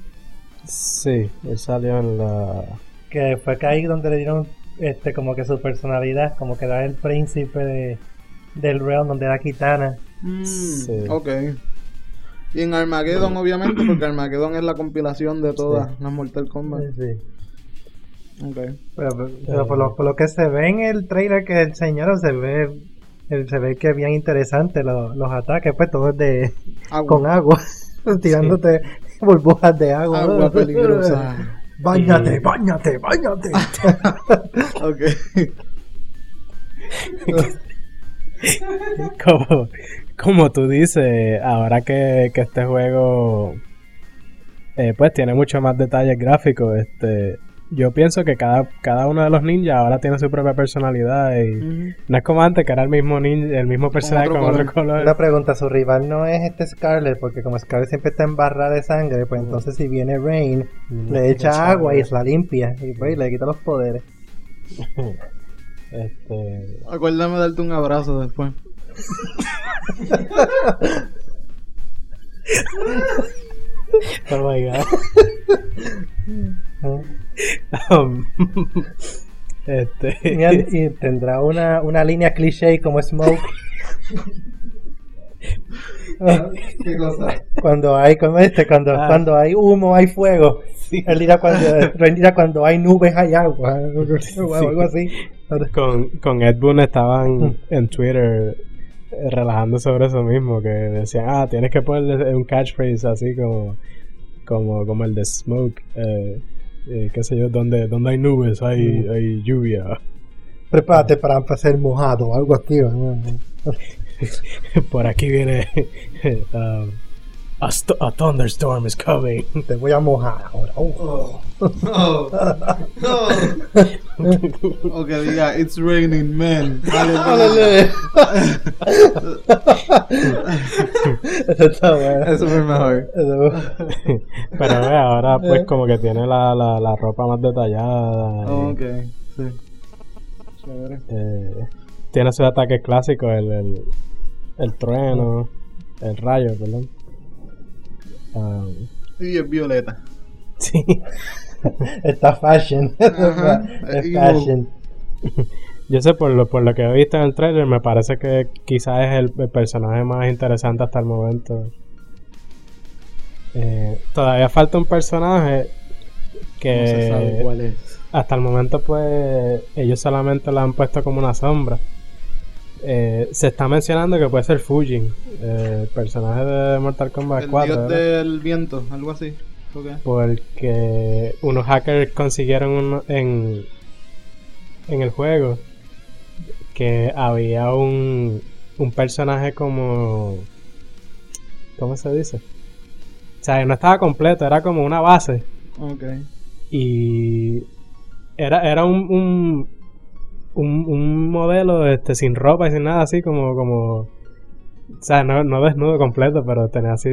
Sí, él salió en la... Que fue que ahí donde le dieron este como que su personalidad, como que era el príncipe de, del realm donde era Kitana. Mm, Sí. Ok. Y en Armageddon, obviamente, porque Armageddon es la compilación de todas las Mortal Kombat. Sí. Pero, pero por, lo, por lo que se ve en el trailer que enseñaron, se ve se ve que es bien interesante los, los ataques, pues todos de Agua. con agua, tirándote burbujas de agua. Agua peligrosa. Báñate, báñate, báñate. Ok. como, como tú dices, ahora que, que este juego eh, pues tiene mucho más detalles gráficos, este yo pienso que cada, cada uno de los ninjas ahora tiene su propia personalidad y no es como antes que era el mismo ninja, el mismo personaje otro con otro color. Una pregunta, su rival no es este Scarlet, porque como Scarlet siempre está embarrada de sangre, pues entonces si viene Rain, le echa agua y se la limpia, y pues le quita los poderes. Este, Acuérdame de darte un abrazo después. oh my god. Um, este, Y, y tendrá una, una línea cliché como Smoke. ¿Qué cosa? cuando hay como este, cuando, Ah. cuando hay humo hay fuego. Él dirá cuando, dirá cuando hay nubes hay agua. o algo así. con, con Ed Boon estaban en Twitter relajando sobre eso mismo, que decían, ah, tienes que ponerle un catchphrase así como, como, como el de Smoke, eh, eh, qué sé yo, donde, donde hay nubes hay, hay lluvia. Prepárate para ser mojado, algo así. ¿no? Por aquí viene um, a, st- a thunderstorm is coming. Te voy a mojar ahora. Oh. O que diga, it's raining men. Aleluya. Eso está bueno. Eso fue mejor. Eso- Pero ve, ahora pues como que tiene la, la, la ropa más detallada. y- ok, sí. Chévere. Eh, tiene sus ataques clásicos, el, el, el trueno, el rayo, perdón. Um, Y es violeta. sí, Está fashion. Ajá. Es fashion. yo sé por lo, por lo que he visto en el trailer, me parece que quizás es el, el personaje más interesante hasta el momento. Eh, todavía falta un personaje que No se sabe cuál es. hasta el momento pues ellos solamente lo han puesto como una sombra. Eh, se está mencionando que puede ser Fujin, eh, el personaje de Mortal Kombat El 4. dios del viento, algo así. Ok. Porque unos hackers consiguieron en, en el juego que había un, un personaje como... ¿Cómo se dice? O sea, no estaba completo, era como una base. Ok. Y era, era un, un, un, un modelo este, sin ropa y sin nada así como... como o sea, no, no desnudo completo, pero tenía así...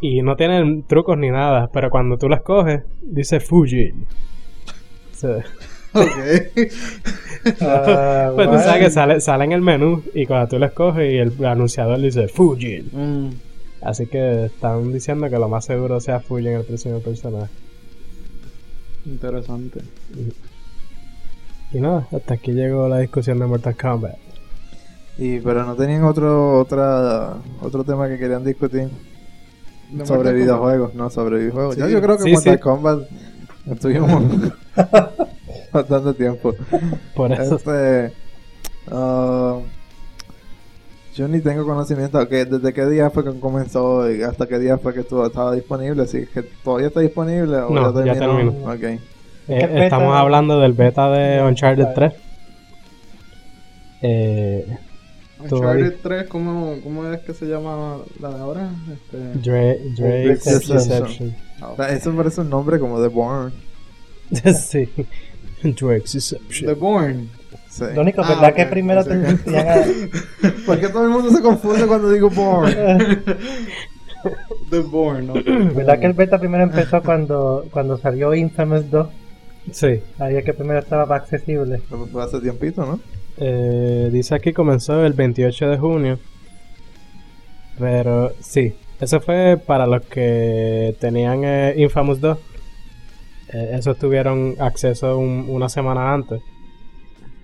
Y no tienen trucos ni nada, pero cuando tú las coges, dice Fujin. O sea, Ok. Ah, pues tú sabes que sale, sale en el menú y cuando tú lo escoges y el anunciador dice Fujin. Mm, Así que están diciendo que lo más seguro sea Fujin el próximo personaje. interesante. Y nada, hasta aquí llegó la discusión de Mortal Kombat. Y pero no tenían otro otra otro tema que querían discutir ¿De sobre Mortal videojuegos, no sobre videojuegos. Sí. Yo, yo creo que Sí, Mortal sí. Kombat estuvimos bastante tiempo. Por eso. Este, ah, yo ni tengo conocimiento que desde qué día fue que comenzó y hasta qué día fue que estuvo, estaba disponible. Así que todavía está disponible. ¿o No, ya terminó. Ok. Eh, ¿Qué beta? estamos hablando del beta de Uncharted 3. Eh, Uncharted Ari. 3, ¿cómo, ¿cómo es que se llama la de ahora? Este, Dra- Drake's Drake's Deception. O sea, Eso parece un nombre como The Born. sí. Drake's Deception. The Born. Sí. Lo único, Ah, ¿verdad? que primero pensé te- a- ¿Por qué todo el mundo se confunde cuando digo Born? The Born, ok. ¿Verdad que el beta primero empezó cuando, cuando salió Infamous 2? Sí. Ahí es que primero estaba más accesible. Pero fue hace tiempito, ¿no? Eh, dice aquí comenzó el 28 de junio. Pero sí, eso fue para los que tenían eh, Infamous 2. Eh, esos tuvieron acceso un- una semana antes.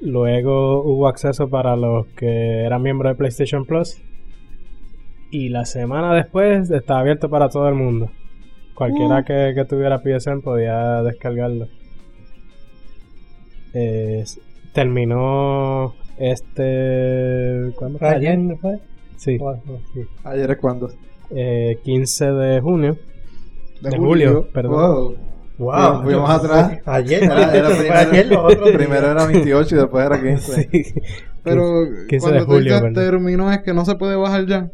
Luego hubo acceso para los que eran miembros de PlayStation Plus. Y la semana después estaba abierto para todo el mundo. Cualquiera que, que tuviera PSN podía descargarlo. Eh, terminó este... ¿Cuándo ¿Fue ayer, no fue? Sí, sí. ¿Ayer es cuándo? eh, 15 de junio. De julio, perdón. Wow. Wow. Fuimos atrás. Ayer, Era- era primero- ayer. Primero era 28 y después era 15. Sí, Pero 15 cuando de tú julio, dices ¿verdad? terminó es que no se puede bajar ya.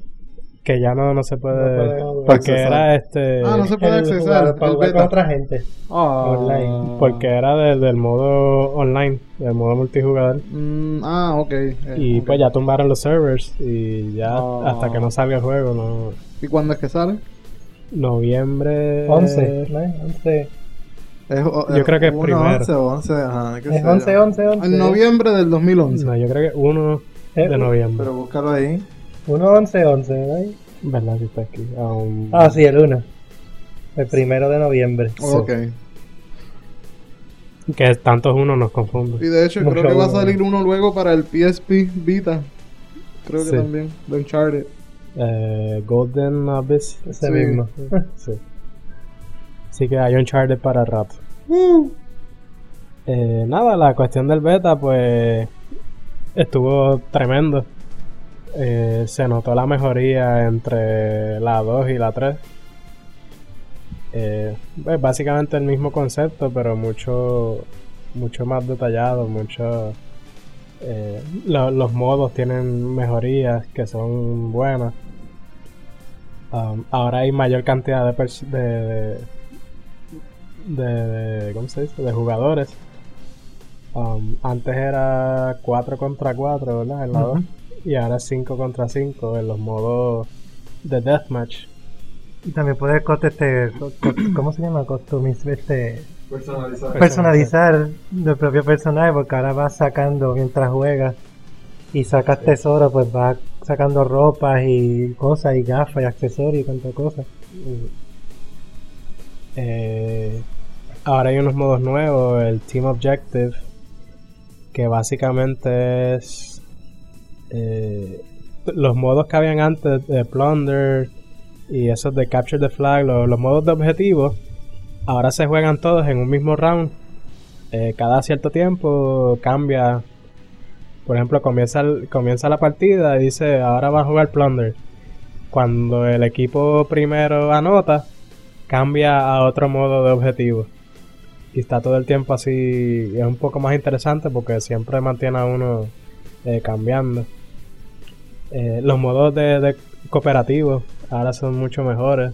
Que ya no, no se No puede... puede jugar. porque accesar. era este... Ah, no se puede El accesar. para jugar con otra gente. Ah. Online. Porque era de- del modo online, del modo multijugador. Mm, ah, ok. Eh, Y ok. pues ya tumbaron los servers y ya Ah. hasta que no salga el juego, no... ¿Y cuándo es que sale? Noviembre... 11, ¿no? 11. Es, o- Yo creo que es primero. 11 o 11, ajá. sé Es yo. 11, 11, 11. En noviembre del 2011. No, yo creo que 1 Eh, de noviembre. Pero búscalo ahí. 1, 11, 11, ¿verdad? ¿Verdad que está aquí? Um, Ah, sí, el 1. El primero de noviembre. Ok. Que tantos uno nos confunde. Y de hecho, Mucho creo que va a salir uno luego para el PSP Vita. Creo que también. De Uncharted. Eh, Golden Abyss. Ese Sí. mismo. Sí. Así que hay Uncharted para rato. Uh, Eh, nada, la cuestión del beta, pues estuvo tremendo. Eh, se notó la mejoría entre la 2 y la 3. Eh, pues básicamente el mismo concepto, pero mucho, mucho más detallado, mucho. eh, lo- los modos tienen mejorías que son buenas. Um, ahora hay mayor cantidad de, pers- de, de, de- ¿cómo se dice? de jugadores. Um, antes era 4 contra 4, ¿verdad? En la Ujú. 2. Y ahora es 5 contra 5 en los modos de Deathmatch. Y también puedes coste este, ¿cómo se llama? Customiz, este, Personalizar. personalizar el propio personaje porque ahora vas sacando mientras juegas y sacas tesoro, pues vas sacando ropas y cosas y gafas y accesorios y cuantas cosas. Eh, ahora hay unos modos nuevos, el Team Objective, que básicamente es eh, los modos que habían antes de Plunder y esos de Capture the Flag, los, modos de objetivo, ahora se juegan todos en un mismo round. Eh, cada cierto tiempo cambia. Por ejemplo, comienza, comienza la partida y dice ahora va a jugar Plunder. Cuando el equipo primero anota, cambia a otro modo de objetivo. Y está todo el tiempo así. es un poco más interesante porque siempre mantiene a uno eh, cambiando. Eh, los modos de, de cooperativo ahora son mucho mejores.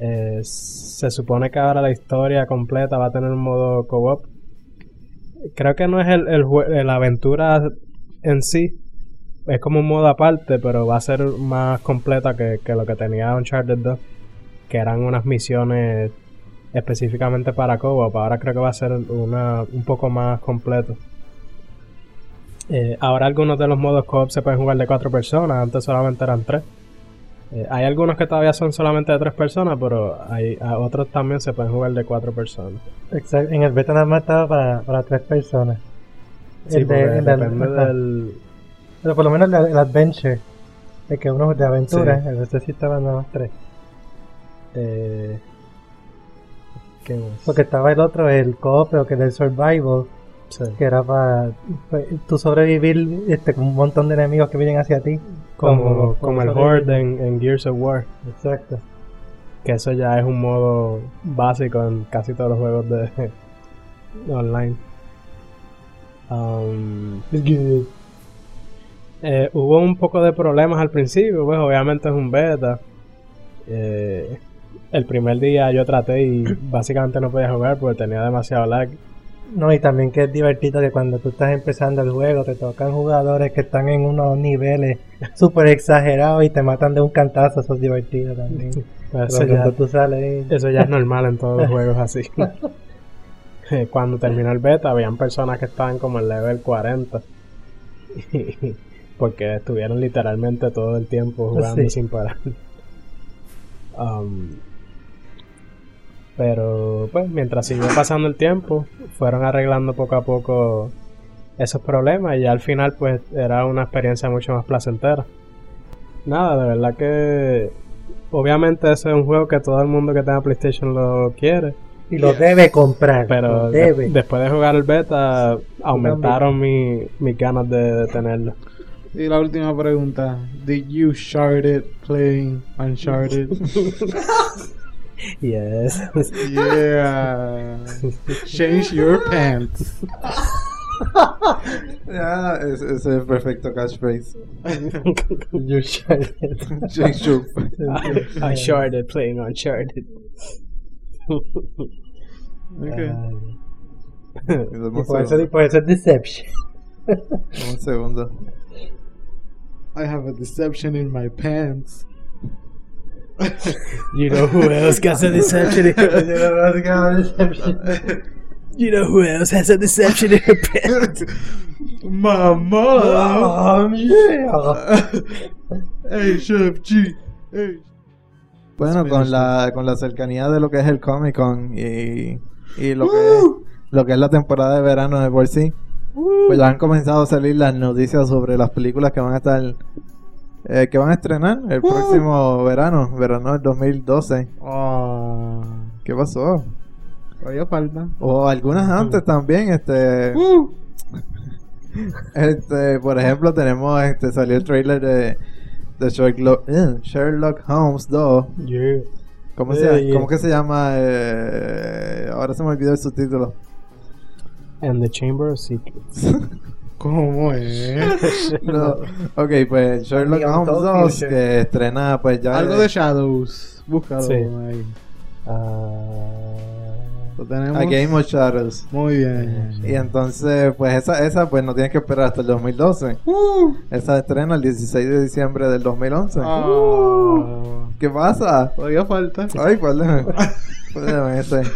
Eh, se supone que ahora la historia completa va a tener un modo co-op. Creo que no es el, el la aventura en sí. Es como un modo aparte, pero va a ser más completa que, que lo que tenía Uncharted 2 que eran unas misiones específicamente para co-op. Ahora creo que va a ser una, un poco más completo. Eh, ahora algunos de los modos co-op se pueden jugar de cuatro personas, antes solamente eran tres. Eh, hay algunos que todavía son solamente de tres personas, pero hay a otros también se pueden jugar de cuatro personas. Exacto. En el beta nada más estaba para, para tres personas. Sí, El de- el depende del... Pero por lo menos el, el Adventure, el que uno de aventura, Sí. el resto sí estaba nada más tres. eh, ¿Qué más? Porque estaba el otro, el co-op, pero que del Survival, Sí. que era para tú sobrevivir este, con un montón de enemigos que vienen hacia ti. Como, como el. Horde en, en Gears of War. Exacto. Que eso ya es un modo básico en casi todos los juegos de online. Um, eh, hubo un poco de problemas al principio, pues obviamente es un beta. Eh, el primer día yo traté y básicamente no podía jugar porque tenía demasiado lag. No, y también que es divertido que cuando tú estás empezando el juego te tocan jugadores que están en unos niveles súper exagerados y te matan de un cantazo, eso es divertido también. Eso ya, tú sales y- eso ya es normal en todos los juegos así. Eh, Cuando terminó el beta, habían personas que estaban como en level 40. Porque estuvieron literalmente todo el tiempo jugando Sí. sin parar. Um, pero, pues, mientras siguió pasando el tiempo, fueron arreglando poco a poco esos problemas y ya al final, pues, era una experiencia mucho más placentera. Nada, de verdad que. Obviamente, ese es un juego que todo el mundo que tenga PlayStation lo quiere. Y lo debe comprar. Pero de- debe. después de jugar el beta, aumentaron mi, mis ganas de, de tenerlo. Y la última pregunta. Did you shard it playing Uncharted? Yes. yeah. Change your pants. Ya, ese, ese es el perfecto catchphrase. You shard it. Jake Shoop. Uncharted, playing Uncharted. Okay. Dame Y un por eso, segundo. por eso es Deception. Dame un segundo. I have a deception in my pants. You know who else got a deception in Deception. You know who else has a deception in her pants? Mama. Oh, yeah. hey, Chef G. Hey. Bueno, con la, con la cercanía de lo que es el Comic Con y, y lo, que es, lo que es la temporada de verano de por sí, pues ya han comenzado a salir las noticias sobre las películas que van a estar, eh, que van a estrenar el próximo verano, verano del 2012. Oh. ¿Qué pasó? Todavía falta. O algunas antes también, este... Este, por ejemplo, tenemos, este, salió el trailer de, de Sherlock, eh, Sherlock Holmes 2. Yeah. ¿Cómo, se, yeah. ¿Cómo que se llama? Eh, ahora se me olvidó el subtítulo. And the Chamber of Secrets. ¿Cómo es? No. Ok, pues Sherlock The Holmes Untold 2 Future. que estrena pues ya... Algo de Shadows. Búscalo Sí. ahí. Ah, Lo tenemos. A Game of Shadows. Muy bien. Y entonces, pues esa, esa pues no tienes que esperar hasta el 2012. Esa estrena el 16 de diciembre del 2011. Ah. ¿Qué pasa? Todavía falta. Ay, ¿cuál de, cuál de meses?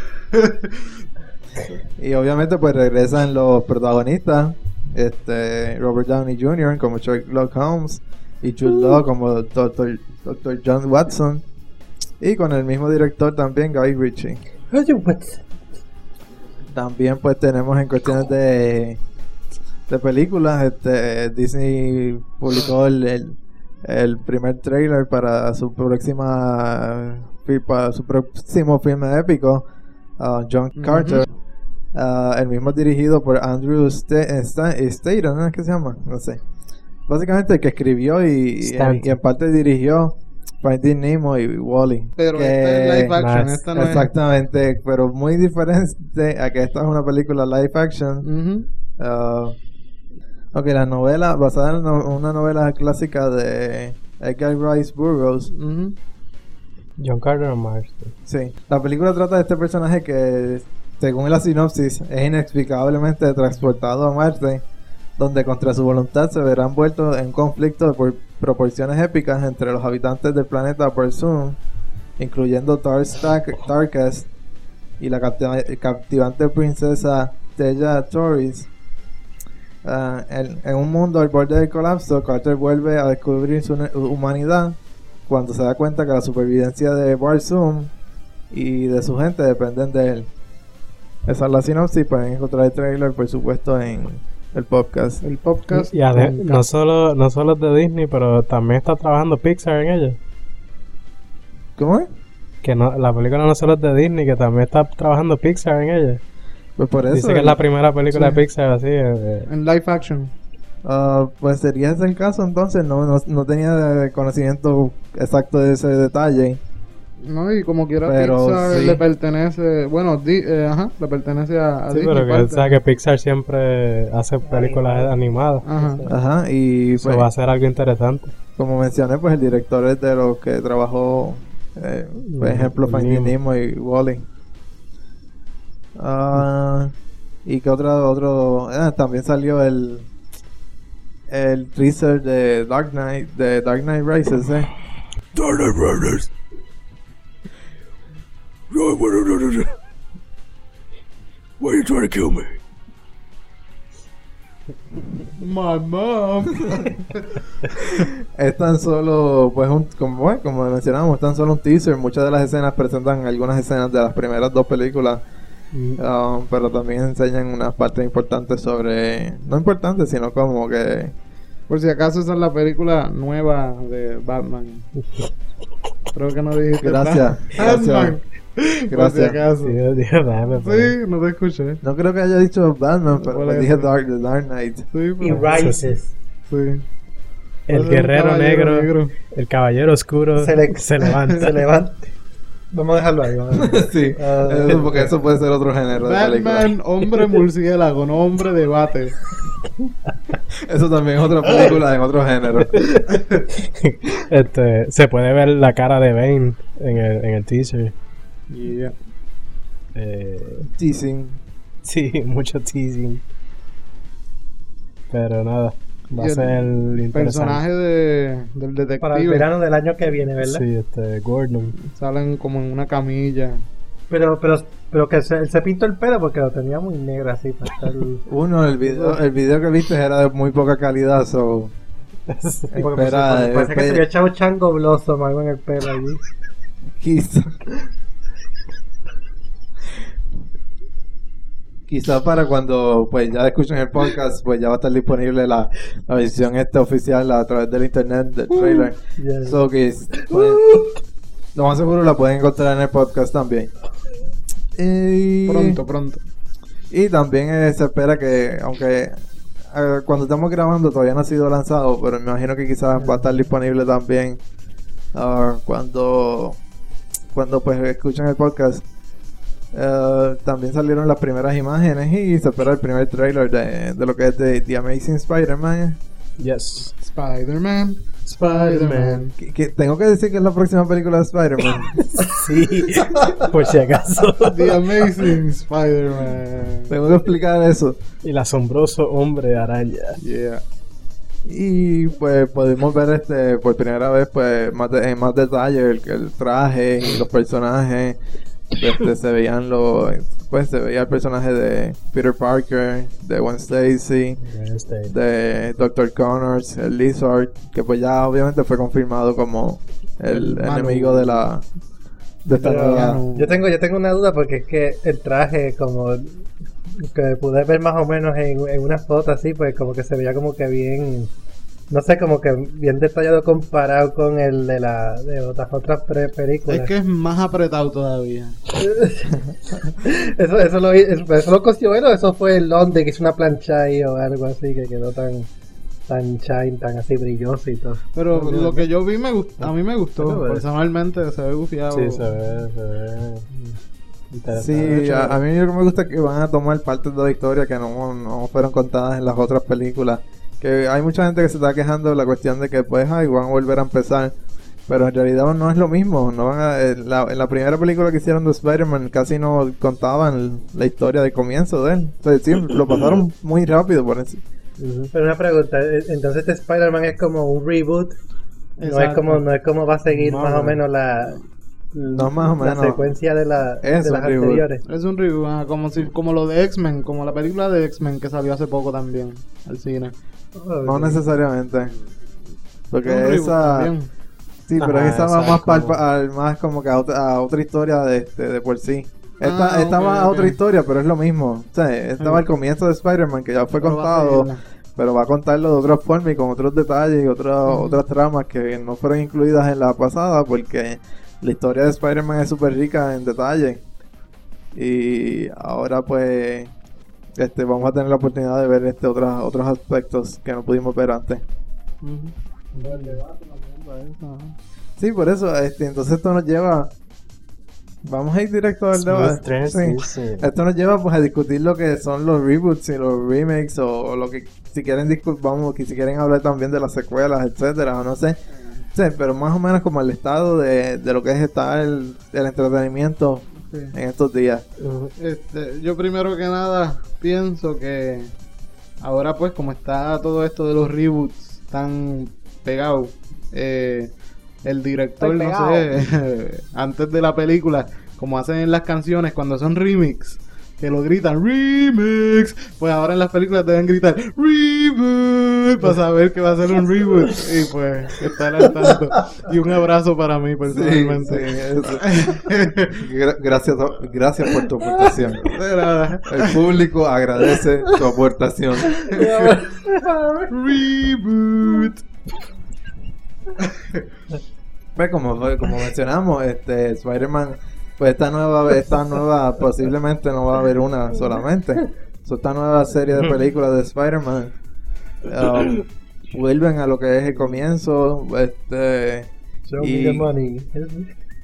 Y obviamente pues regresan los protagonistas, este Robert Downey Jr. como Sherlock Holmes y Jude Law como Dr. Dr. John Watson y con el mismo director también Guy Ritchie. También pues tenemos en cuestiones de de películas, este Disney publicó el, el, el primer trailer para su próxima para su próximo filme épico, uh, John Carter. Uh, el mismo dirigido por Andrew Sta- Sta- Staton, ¿no es que se llama? No sé. Básicamente el que escribió y, y, en parte dirigió Finding Nemo y Wally. Pero esta es live action. Nice. Esta no es. Exactamente, pero muy diferente a que esta es una película live action. Uh, ok, la novela, basada en una novela clásica de Edgar Rice Burroughs. John Carter o Marston. Sí, la película trata de este personaje que, según la sinopsis, es inexplicablemente transportado a Marte, donde contra su voluntad se verá envuelto en un conflicto de por- proporciones épicas entre los habitantes del planeta Zoom, incluyendo Tarkas y la captiva- captivante princesa Teja Torres. Ah, en, en un mundo al borde del colapso, Carter vuelve a descubrir su humanidad cuando se da cuenta que la supervivencia de Barzoom y de su gente dependen de él. Esa es la sinopsis. Pueden encontrar el trailer, por supuesto, en el podcast. El podcast. Y con no solo, no solo es de Disney, pero también está trabajando Pixar en ella. ¿Cómo es? Que no, la película no solo es de Disney, que también está trabajando Pixar en ella. Pues por eso. Dice que es la primera película Sí. de Pixar así. eh, En live action. Ah, pues sería ese el caso entonces. No, no, no tenía eh, conocimiento exacto de ese detalle. No, y como quiera Pero Pixar sí. le pertenece, bueno, di- eh, ajá, le pertenece a, a sí, Disney pero que, o sea, que Pixar siempre hace películas animadas. Ajá. Ajá, y Eso pues, va a ser algo interesante. como mencioné, pues el director es de los que trabajó, eh, por ejemplo, Finding Nemo. Nemo y Wally. Ah, y que otro, otro, ah, también salió el el teaser de Dark Knight, de Dark Knight Rises, eh. Darn it, Riders. Why are you trying to kill me? My mom. Es tan solo, pues, un, como, bueno, como mencionamos, es tan solo un teaser. Muchas de las escenas presentan algunas escenas de las primeras dos películas, Mm, um, pero también enseñan unas partes importantes sobre, no importantes, sino como que, Por si acaso esa es la película nueva de Batman. Creo que no dijiste Gracias. Batman. gracias. Por si Gracias. acaso. Sí, no te escuché. No creo que haya dicho Batman, pero ¿Cuál pues es dije? Dark, The Dark Knight. Sí, Y Rises. sí. El guerrero caballero negro, negro. el caballero oscuro Se, le- se levanta. se levanta. Vamos a dejarlo ahí. Vamos a dejarlo. sí, Ah, eso, porque eso puede ser otro género de película. Batman, hombre murciélago, no hombre debate. Eso también es otra película en otro género. este, se puede ver la cara de Bane en el, en el teaser. Yeah. Eh, Teasing. sí, mucho teasing. Pero nada, va a el ser interesante. Personaje de, del detective. Para el verano del año que viene, ¿verdad? Sí, este, Gordon. Salen como en una camilla. Pero, pero, pero que se, él se pintó el pelo porque lo tenía muy negro así para estar... Uno, el video, el video que viste era de muy poca calidad, so... Porque Espera, parece, parece que espera. se había echado chango blossom algo en el pelo allí. Quizá. Quizá para cuando pues ya escuchen el podcast, pues ya va a estar disponible la, la versión esta oficial a través del internet del trailer. Yes. So que pues, lo más seguro la pueden encontrar en el podcast también. Y, Pronto, pronto. Y también eh, se espera que, aunque eh, cuando estamos grabando todavía no ha sido lanzado, pero me imagino que quizás va a estar disponible también ah, cuando, cuando pues escuchen el podcast. Eh, también salieron las primeras imágenes y se espera el primer trailer de, de lo que es de The Amazing Spider-Man. Yes. Spider-Man, Spider-Man. Que, que tengo que decir que es la próxima película de Spider-Man. Sí, por si acaso. The Amazing Spider-Man. tengo que explicar eso. El asombroso hombre araña. Yeah. Y pues pudimos ver este por primera vez pues más de- en más detalle el, el traje y los personajes. Este, se veían los pues se veía el personaje de Peter Parker, de Gwen Stacy, de Dr. Connors, el Lizard, que pues ya obviamente fue confirmado como el, enemigo de la de esta nueva Yo tengo, yo tengo una duda porque es que el traje, como que pude ver más o menos en, en una foto así, pues como que se veía como que bien, no sé, como que bien detallado comparado con el de la de otras otras pre- películas. Es que es más apretado todavía. eso, eso lo eso, eso lo cosió él o eso fue el Londres que hizo una plancha ahí o algo así que quedó tan tan shine, tan así brilloso y todo. Pero lo que yo vi me gustó, a mí me gustó. Eh. Personalmente se ve gufiado. sí, se ve, se ve. Sí, a mí lo que me gusta es que van a tomar partes de la historia que no, no fueron contadas en las otras películas. Que hay mucha gente que se está quejando de la cuestión de que pues ay, van a volver a empezar. Pero en realidad no es lo mismo. No van a- en, la, en la primera película que hicieron de Spider-Man casi no contaban la historia del comienzo de él. O sea, sí, lo pasaron muy rápido por eso. Pero una pregunta, eh, entonces este Spider-Man es como un reboot, no es como no es como va a seguir Más más, o menos la No, más o la menos. secuencia de, la, Es de las reboot. anteriores. Es un review, ah, como si, como lo de X-Men, como la película de X-Men que salió hace poco también al cine. No necesariamente. Porque Un esa... también. Sí, pero esa va más, como- al- más como que a otra, a otra historia de, este, de por sí. Esta, Ah, esta ok, va a otra historia, pero es lo mismo. O sea, esta va al comienzo de Spider-Man, que ya fue Pero contado, pero va a contarlo de otra forma y con otros detalles y otras otras tramas que no fueron incluidas en la pasada, porque la historia de Spider-Man es súper rica en detalle. Y ahora pues este vamos a tener la oportunidad de ver este otros otros aspectos que no pudimos ver antes. Sí, por eso, este, entonces esto nos lleva. Vamos a ir directo al debate. Sí. Esto nos lleva pues a discutir lo que son los reboots y los remakes o, o lo que si quieren vamos, que si quieren hablar también de las secuelas, etcétera, o no sé. Sí, pero más o menos como el estado de, de lo que es estar el, el entretenimiento Sí. en estos días. Este, yo primero que nada pienso que ahora pues como está todo esto de los reboots tan pegado, eh, el director, no sé, antes de la película, como hacen en las canciones cuando son remix, que lo gritan remix, pues ahora en las películas deben gritar reboot para saber que va a ser un reboot y pues estar al tanto. Y un abrazo para mí Sí, personalmente. sí. Gra- gracias, gracias por tu aportación. El público agradece tu aportación. Reboot. Pues como, como mencionamos, este Spider-Man Pues esta nueva, esta nueva posiblemente no va a haber una solamente. So, esta nueva serie de películas de Spider-Man um, vuelven a lo que es el comienzo. Este, Show me Y- the money.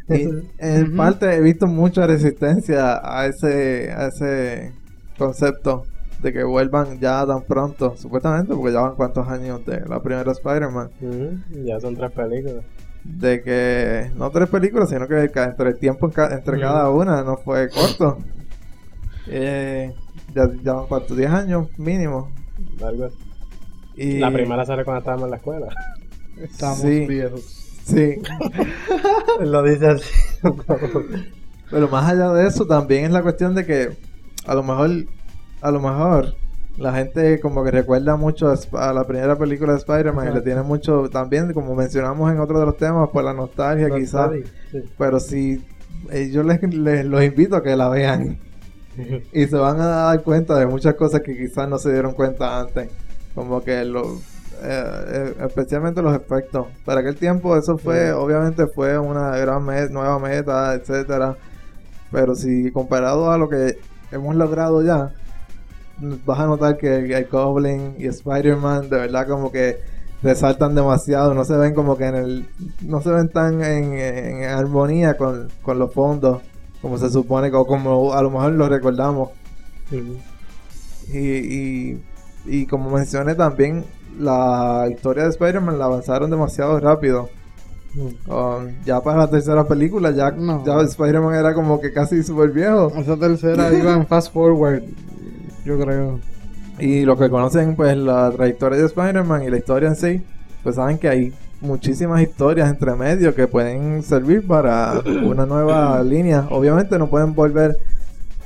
y en parte he visto mucha resistencia a ese, a ese concepto de que vuelvan ya tan pronto, supuestamente, porque ya van cuántos años de la primera Spider-Man. Ya son tres películas. De que no tres películas, sino que entre el tiempo en ca- entre cada una no fue corto. Eh, ya, ya van cuántos, 10 años mínimo. Algo así. Y, La primera sale cuando estábamos en la escuela. Estamos Sí. viejos. Sí, Lo dice así. pero más allá de eso también es la cuestión de que a lo mejor, a lo mejor la gente como que recuerda mucho a, la primera película de Spider-Man y le tiene mucho también, como mencionamos en otro de los temas, por la nostalgia quizás. Sí. Pero si eh, yo les, les los invito a que la vean y se van a dar cuenta de muchas cosas que quizás no se dieron cuenta antes. Como que lo, eh, eh, especialmente los efectos. Para aquel tiempo eso fue, Sí. obviamente fue una gran nueva meta, etcétera. Pero si comparado a lo que hemos logrado ya, vas a notar que el Goblin y Spider-Man de verdad como que resaltan demasiado, no se ven como que en el, no se ven tan en, en armonía con, con los fondos como se supone o como a lo mejor lo recordamos. Y, y como mencioné también la historia de Spider-Man la avanzaron demasiado rápido. Um, ya para la tercera película ya, No. ya Spider-Man era como que casi súper viejo. Esa tercera iba en fast forward, yo creo. Y los que conocen pues la trayectoria de Spider-Man y la historia en sí, pues saben que hay muchísimas historias entre medio que pueden servir para una nueva línea. Obviamente no pueden volver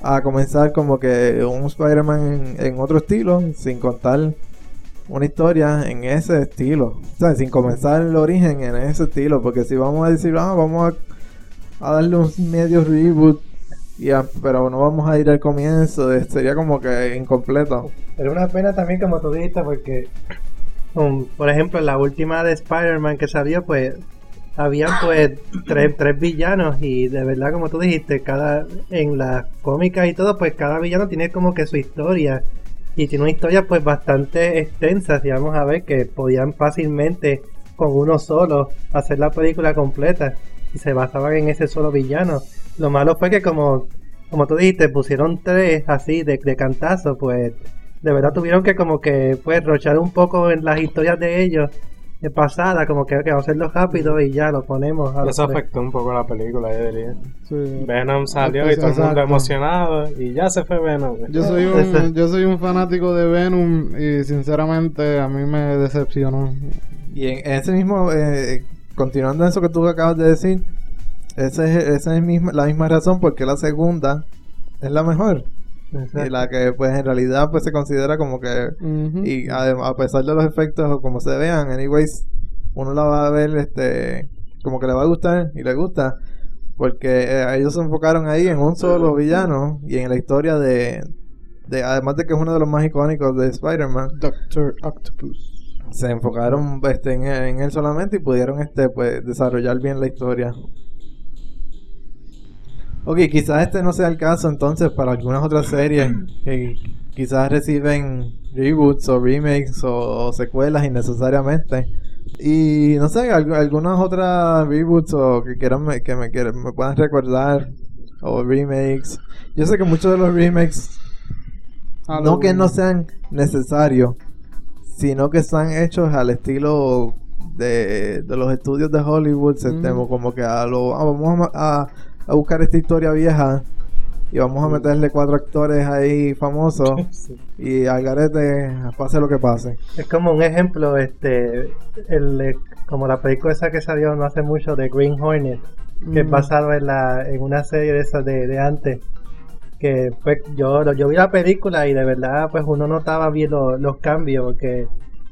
a comenzar como que un Spider-Man en, en otro estilo, sin contar una historia en ese estilo. O sea, sin comenzar el origen en ese estilo, porque si vamos a decir, ah, vamos a, a darle un medio reboot, y a- pero no vamos a ir al comienzo, sería como que incompleto. Pero una pena también, como tú dijiste, porque, por ejemplo, la última de Spider-Man que salió, pues, habían pues tres, tres villanos y de verdad, como tú dijiste, cada en las cómicas y todo, pues cada villano tiene como que su historia y tiene una historia pues bastante extensa, si vamos a ver, que podían fácilmente con uno solo hacer la película completa y se basaban en ese solo villano. Lo malo fue que como, como tú dijiste, pusieron tres así de, de cantazo, pues de verdad tuvieron que como que pues rochar un poco en las historias de ellos de pasada, como que, que vamos a hacerlo rápido y ya lo ponemos. a Eso afectó un poco la película, yo diría. Sí. Venom salió y todo el mundo Exacto. emocionado y ya se fue Venom. Yo soy un, yo soy un fanático de Venom y sinceramente a mí me decepcionó. Y en ese mismo, eh, continuando en eso que tú acabas de decir, esa es, esa es misma, la misma razón porque la segunda es la mejor. Exacto. Y la que pues en realidad pues se considera como que, y a, a pesar de los efectos o como se vean, anyways, uno la va a ver este como que le va a gustar y le gusta. Porque eh, ellos se enfocaron ahí en un solo villano y en la historia de, de además de que es uno de los más icónicos de Spider-Man Doctor Octopus. se enfocaron este, en, en él solamente y pudieron este pues desarrollar bien la historia. Ok, quizás este no sea el caso entonces para algunas otras series que quizás reciben reboots o remakes o, o secuelas innecesariamente. Y no sé, algu- algunas otras reboots o que quieran me- que me, quieran- me puedan recordar o remakes. Yo sé que muchos de los remakes no que no sean necesarios, sino que están hechos al estilo de, de los estudios de Hollywood, Mm. como que a lo, ah, vamos a, a- a buscar esta historia vieja y vamos a meterle cuatro actores ahí famosos Sí. y al garete pase lo que pase. Es como un ejemplo, este, el, eh, como la película esa que salió no hace mucho de Green Hornet, que Mm. basado en la, en una serie de esas de, de antes. Que pues yo, yo vi la película y de verdad pues uno notaba bien lo- los cambios, porque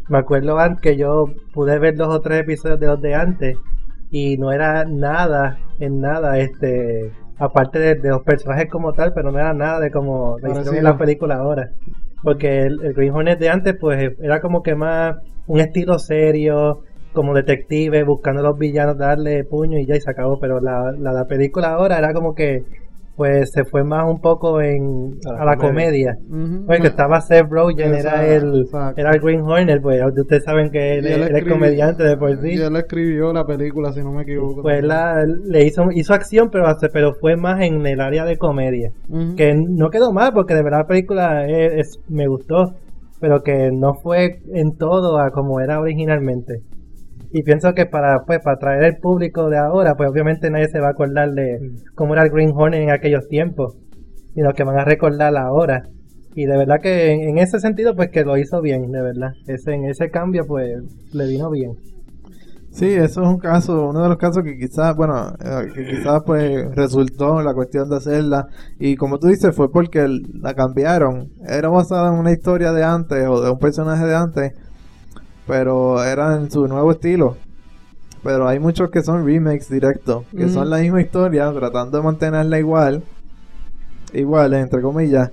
me acuerdo antes que yo pude ver dos o tres episodios de los de antes y no era nada, en nada, este, aparte de, de los personajes como tal, pero no era nada de como hicieron en la película ahora. Porque el, el Green Hornet de antes, pues era como que más un estilo serio, como detective buscando a los villanos, darle puño y ya y se acabó. Pero la, la, la película ahora era como que pues se fue más un poco en A la a la comedia. comedia. Ujú. Porque estaba Seth Rogen, era el, exacto. era el Green Hornet, pues ustedes saben que él, es comediante de por sí. Y él escribió la película, si no me equivoco. Pues la, le hizo, hizo acción, pero, hace- pero fue más en el área de comedia. Que no quedó mal, porque de verdad la película es- es- me gustó, pero que no fue en todo a como era originalmente. Y pienso que para pues para atraer al público de ahora, pues obviamente nadie se va a acordar de cómo era el Green Hornet en aquellos tiempos, sino que van a recordar ahora. Y de verdad que en, en ese sentido, pues que lo hizo bien, de verdad. Ese, en ese cambio, pues le vino bien. Sí, eso es un caso, uno de los casos que quizás, bueno, eh, que quizás pues resultó la cuestión de hacerla y como tú dices fue porque la cambiaron, era basada en una historia de antes o de un personaje de antes, pero era en su nuevo estilo. Pero hay muchos que son remakes directos, que son la misma historia, tratando de mantenerla igual, igual entre comillas,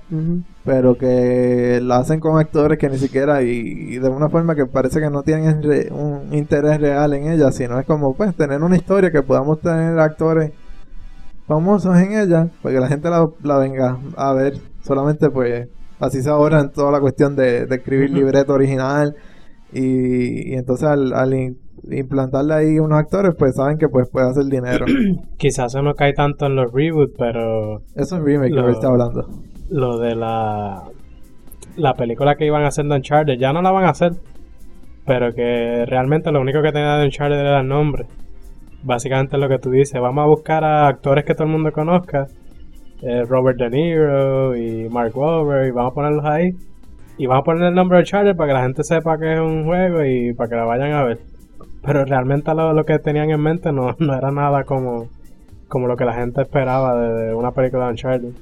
pero que la hacen con actores que ni siquiera y, y de una forma que parece que no tienen re- un interés real en ella, sino es como pues tener una historia que podamos tener actores famosos en ella, para que la gente la, la venga a ver, solamente pues así se ahorran toda la cuestión de, de escribir libreto original y, y entonces al, al implantarle ahí unos actores pues saben que pues puede hacer dinero. Quizás eso no cae tanto en los reboots, pero Eso es remake que Lo- me está hablando. lo de la la película que iban a hacer de Uncharted ya no la van a hacer pero que realmente lo único que tenía de Uncharted era el nombre básicamente lo que tú dices vamos a buscar a actores que todo el mundo conozca eh, Robert De Niro y Mark Wahlberg y vamos a ponerlos ahí y vamos a poner el nombre de Uncharted para que la gente sepa que es un juego y para que la vayan a ver. Pero realmente lo, lo que tenían en mente no, no era nada como como lo que la gente esperaba de, de una película de Uncharted.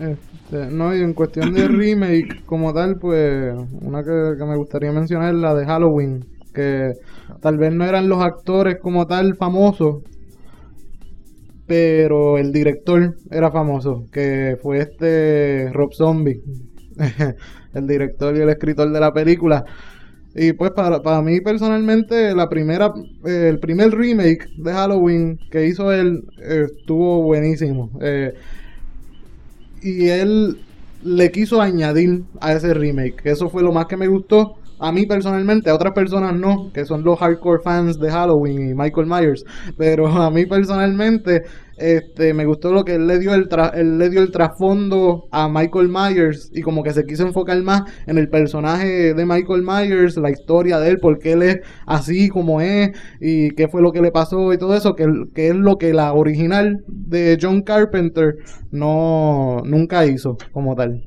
Este, no, y en cuestión de remake como tal, pues una que, que me gustaría mencionar es la de Halloween, que tal vez no eran los actores como tal famosos, pero el director era famoso, que fue este Rob Zombie, el director y el escritor de la película. Y pues para, para mí personalmente la primera eh, el primer remake de Halloween que hizo él eh, estuvo buenísimo. Eh, y él le quiso añadir a ese remake. Eso fue lo más que me gustó. A mí personalmente, a otras personas no, que son los hardcore fans de Halloween y Michael Myers. Pero a mí personalmente, este, me gustó lo que él le dio el, tra- él le dio el trasfondo a Michael Myers y como que se quiso enfocar más en el personaje de Michael Myers, la historia de él, por qué él es así como es y qué fue lo que le pasó y todo eso, que, que es lo que la original de John Carpenter no nunca hizo como tal.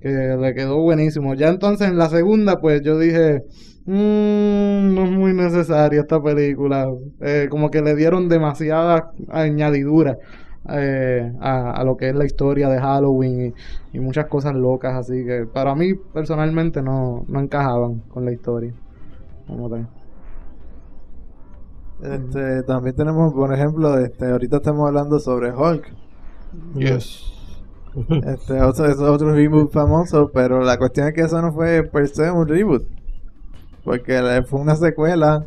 Que le quedó buenísimo. Ya entonces en la segunda, pues yo dije, "Mm, no es muy necesaria esta película. Eh, como que le dieron demasiada añadidura eh, a, a lo que es la historia de Halloween y, y muchas cosas locas. Así que para mí personalmente no, no encajaban con la historia. Como tal. Este, también tenemos, por ejemplo, este, ahorita estamos hablando sobre Hulk. Yes. Este, otro, es otro reboot famoso, pero la cuestión es que eso no fue per se un reboot. Porque fue una secuela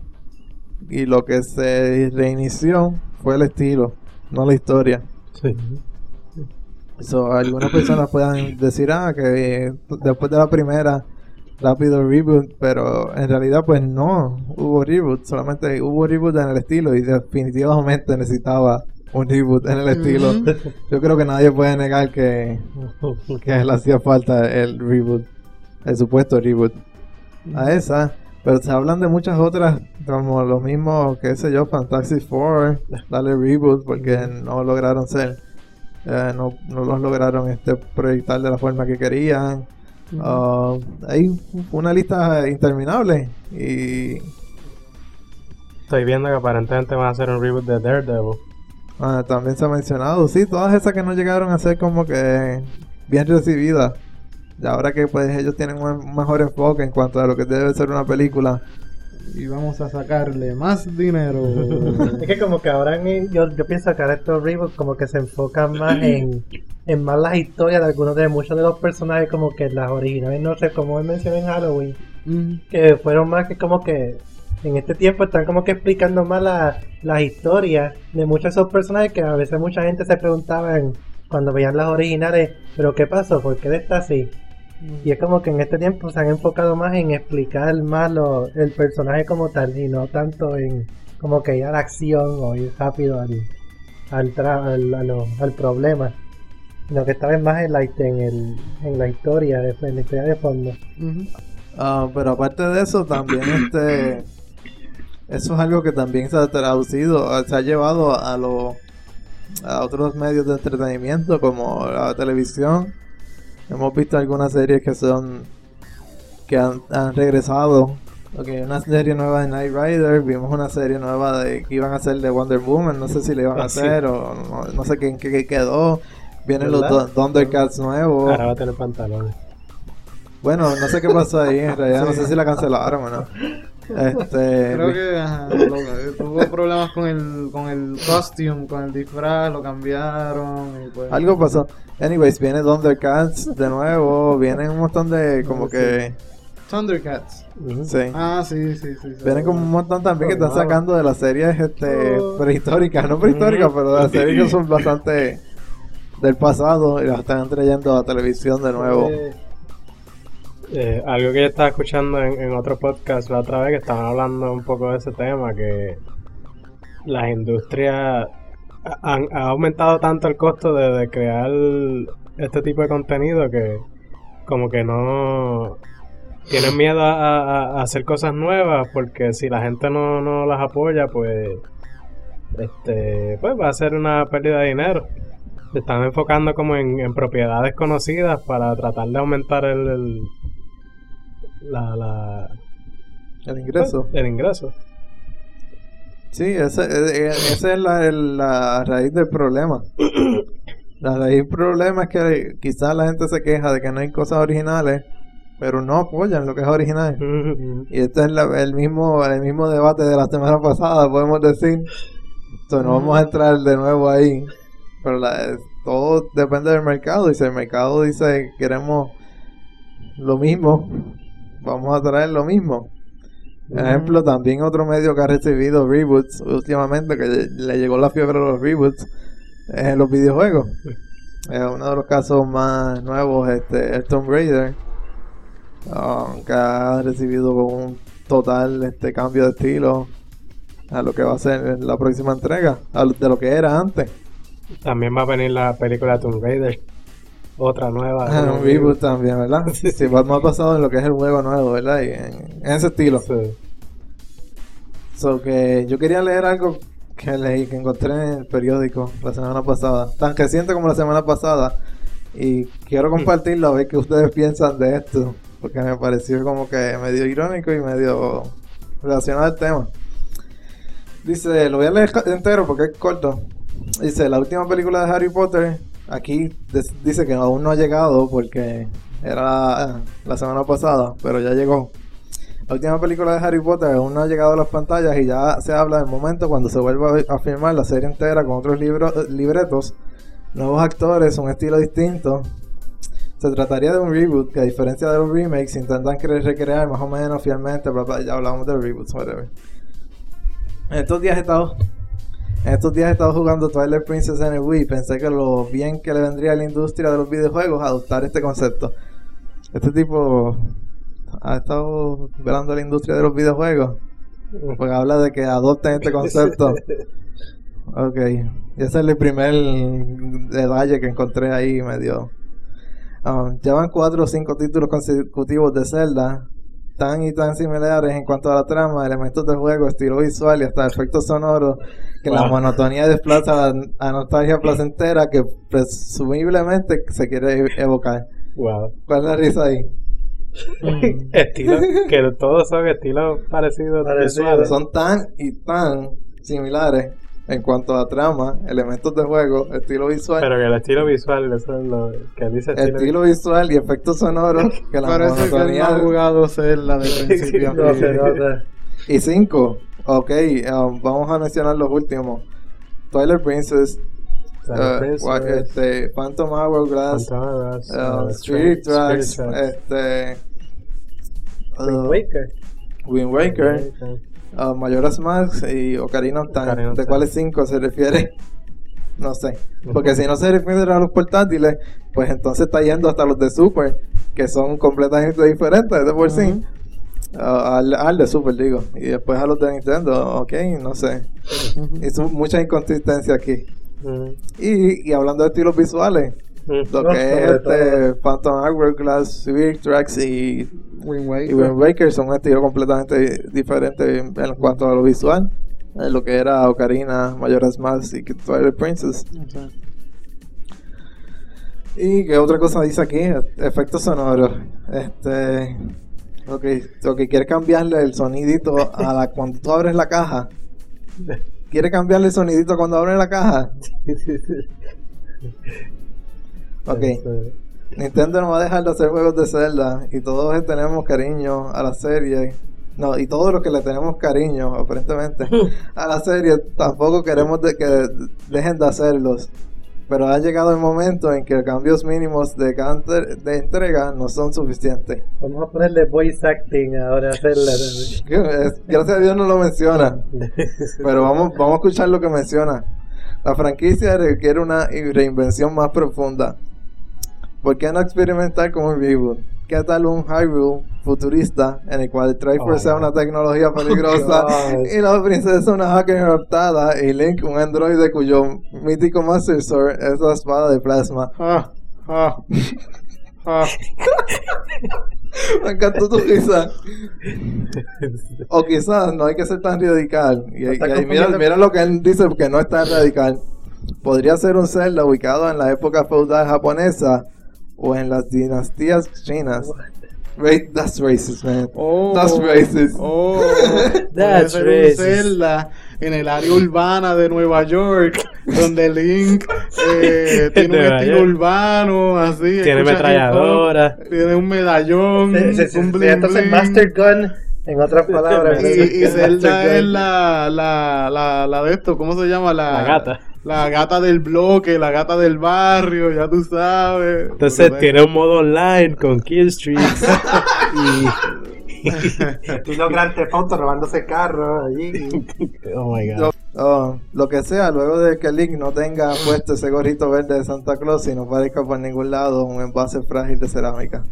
y lo que se reinició fue el estilo, no la historia. Sí. So, algunas personas puedan decir, ah, que eh, después de la primera, rápido reboot, pero en realidad pues no hubo reboot, solamente hubo reboot en el estilo y definitivamente necesitaba un reboot en el estilo. Yo creo que nadie puede negar que, que le hacía falta el reboot, el supuesto reboot a esa. Pero se hablan de muchas otras, como lo mismo, qué sé yo, Fantastic Four, dale reboot porque no lograron ser, eh, no, no los lograron este proyectar de la forma que querían. Ah, hay una lista interminable y Estoy viendo que aparentemente van a hacer un reboot de Daredevil. ah, también se ha mencionado, sí, todas esas que no llegaron a ser como que bien recibidas. Y ahora que pues ellos tienen un mejor enfoque en cuanto a lo que debe ser una película. Y vamos a sacarle más dinero. Es que como que ahora en- yo, yo pienso que ahora estos reboots como que se enfocan más en, en más las historias de algunos de muchos de los personajes como que las originales, no sé, como él mencionó en Halloween, Mm, que fueron más que como que en este tiempo están como que explicando más la- las historias de muchos de esos personajes que a veces mucha gente se preguntaba en- cuando veían las originales, pero ¿qué pasó? ¿Por qué está así? Y es como que en este tiempo se han enfocado más en explicar más lo- el personaje como tal y no tanto en como que ir a la acción o ir rápido al, al, tra- al, a lo- al problema. Sino que esta vez más en la, en el, en la historia, de, en la historia de fondo. Ah, pero aparte de eso, también este. Eso es algo que también se ha traducido, se ha llevado a, lo- a otros medios de entretenimiento como la televisión. Hemos visto algunas series que son. que han, han regresado. Ok, una serie nueva de Night Rider, vimos una serie nueva de que iban a hacer de Wonder Woman, no sé si le iban a Ah, sí. hacer o no, no sé qué, qué- qué quedó. Vienen los ¿Verdad? Thun- Thundercats nuevos. Ahora va a tener pantalones. Bueno, no sé qué pasó ahí, en realidad no sé si la cancelaron o no. Este, Creo que ajá, lo- tuvo problemas con el, con el costume, con el disfraz, lo cambiaron y pues... algo pasó. Anyways, viene Thundercats de nuevo, vienen un montón de como que Thundercats. sí. Ah, sí, sí, sí. sí. Vienen como un montón también que están sacando de las series este prehistóricas, no prehistóricas, pero de las series que son bastante del pasado y las están trayendo a televisión de nuevo. Eh, Eh, algo que yo estaba escuchando en, otro podcast la otra vez que estaban hablando un poco de ese tema, que las industrias ha- han ha aumentado tanto el costo de, crear este tipo de contenido que como que no tienen miedo a, hacer cosas nuevas porque si la gente no, no las apoya pues este pues va a ser una pérdida de dinero. Están enfocando como en, en propiedades conocidas para tratar de aumentar el- la, la- El ingreso. el ingreso. Sí, ese, e- e- esa es la, la raíz del problema. La raíz del problema es que quizás la gente se queja de que no hay cosas originales, pero no apoyan lo que es original. Y este es la- el mismo el mismo debate de la semana pasada, podemos decir. Entonces no vamos a entrar de nuevo ahí. Pero la- todo depende del mercado. Y si el mercado dice queremos lo mismo, vamos a traer lo mismo. Por ejemplo, también otro medio que ha recibido reboots últimamente, que le- le llegó la fiebre de los reboots, es en los videojuegos. Eh, uno de los casos más nuevos este, el Tomb Raider, um, que ha recibido un total este cambio de estilo a lo que va a ser la próxima entrega, a lo- de lo que era antes. También va a venir la película Tomb Raider. Otra nueva. Ah, un reboot también, ¿verdad? Sí, va más basado en lo que es el juego nuevo, ¿verdad? Y en, en ese estilo. Sí. So que yo quería leer algo que leí, que encontré en el periódico la semana pasada, tan reciente como la semana pasada, y quiero compartirlo a ver qué ustedes piensan de esto, porque me pareció como que medio irónico y medio relacionado al tema. Dice, lo voy a leer entero porque es corto. Dice, la última película de Harry Potter, aquí dice que aún no ha llegado porque era la, semana pasada, pero ya llegó. La última película de Harry Potter aún no ha llegado a las pantallas y ya se habla del momento cuando se vuelva a filmar la serie entera con otros libros, eh, libretos, nuevos actores, un estilo distinto. Se trataría de un reboot que a diferencia de los remakes intentan cre- recrear más o menos fielmente, bla, ya hablamos de reboots, whatever. En estos días he estado en estos días he estado jugando Twilight Princess en el Wii y pensé que lo bien que le vendría a la industria de los videojuegos adoptar este concepto. Este tipo ha estado velando la industria de los videojuegos. Porque habla de que adopten este concepto. Ok. Y ese es el primer detalle que encontré ahí medio. Ah, llevan cuatro o cinco títulos consecutivos de Zelda. Tan y tan similares en cuanto a la trama, elementos del juego, estilo visual y hasta efectos sonoros, que la monotonía desplaza a a nostalgia placentera que presumiblemente se quiere evocar. Wow. ¿Cuál es la risa ahí? Estilos, que todos son estilos parecidos. Parecidos. son tan y tan similares en cuanto a trama, elementos de juego, estilo visual, Pero que el estilo visual, eso es lo que dice estilo, estilo visual y efectos sonoros que la Parece que él no monotonía ha jugado Zelda de principio no nota. y cinco. Ok, um, vamos a mencionar los últimos. Twilight Princess, uh, Princess, este, Phantom Hourglass, Phantom Hourglass, uh, uh, Spirit Tracks, Spirit Tracks. este, Wind uh, Waker. Wind Waker, uh, Majora's Mask y Ocarina of Time. Ocarina of ¿De Time. cuáles cinco se refiere? No sé. Porque si no se refiere a los portátiles, pues entonces está yendo hasta los de Super, que son completamente diferentes de por sí. Uh, al, al de Super, digo. Y después a los de Nintendo, ok, no sé. Hizo mucha inconsistencia aquí. Y, y hablando de estilos visuales. Lo No, que es este Phantom Hourglass, y, Wind y. Wind Waker son un estilo completamente diferente en, en cuanto a lo visual. Eh, lo que era Ocarina, Majora's Mask y Twilight Princess. Y qué otra cosa dice aquí, efectos sonoros. Este, lo que, lo que quiere cambiarle el sonidito a la cuando tú abres la caja. Quiere cambiarle el sonidito cuando abres la caja. Ok. Este, Nintendo no va a dejar de hacer juegos de Zelda y todos tenemos cariño a la serie. No, y todos los que le tenemos cariño, aparentemente, a la serie, tampoco queremos de que dejen de hacerlos. Pero ha llegado el momento en que cambios mínimos de, de entrega no son suficientes. Vamos a ponerle voice acting ahora a. Es- Gracias a Dios no lo menciona. Pero vamos, vamos a escuchar lo que menciona. La franquicia requiere una reinvención más profunda. ¿Por qué no experimentar con un reboot? ¿Qué tal un Hyrule futurista en el cual el Triforce sea una tecnología peligrosa y la princesa una hacker raptada y Link un androide cuyo mítico Master Sword es la espada de plasma? Ah, ah, ah. Me encantó tu risa. O quizás no hay que ser tan radical. Y, y- mira, mira lo que él dice que no es tan radical. Podría ser un Zelda ubicado en la época feudal japonesa o en las dinastías chinas. Ra- that's racist, man. Oh, That's racist. Oh, That's racist. Zelda en el área urbana de Nueva York, donde Link eh, tiene un estilo York. urbano, así. Tiene ametralladora. Tiene un medallón, Se- se- se- un se- bling entonces bling. Master Gun, en otras palabras. Y, y Zelda es la, la, la, la de esto, ¿cómo se llama? La, La gata. La gata del bloque, la gata del barrio, ya tú sabes. Entonces tiene un modo online con killstreaks. Y los Grand Theft Auto robándose carros allí. Oh my god. Oh, lo que sea, luego de que Link no tenga puesto ese gorrito verde de Santa Claus y no parezca por ningún lado un envase frágil de cerámica.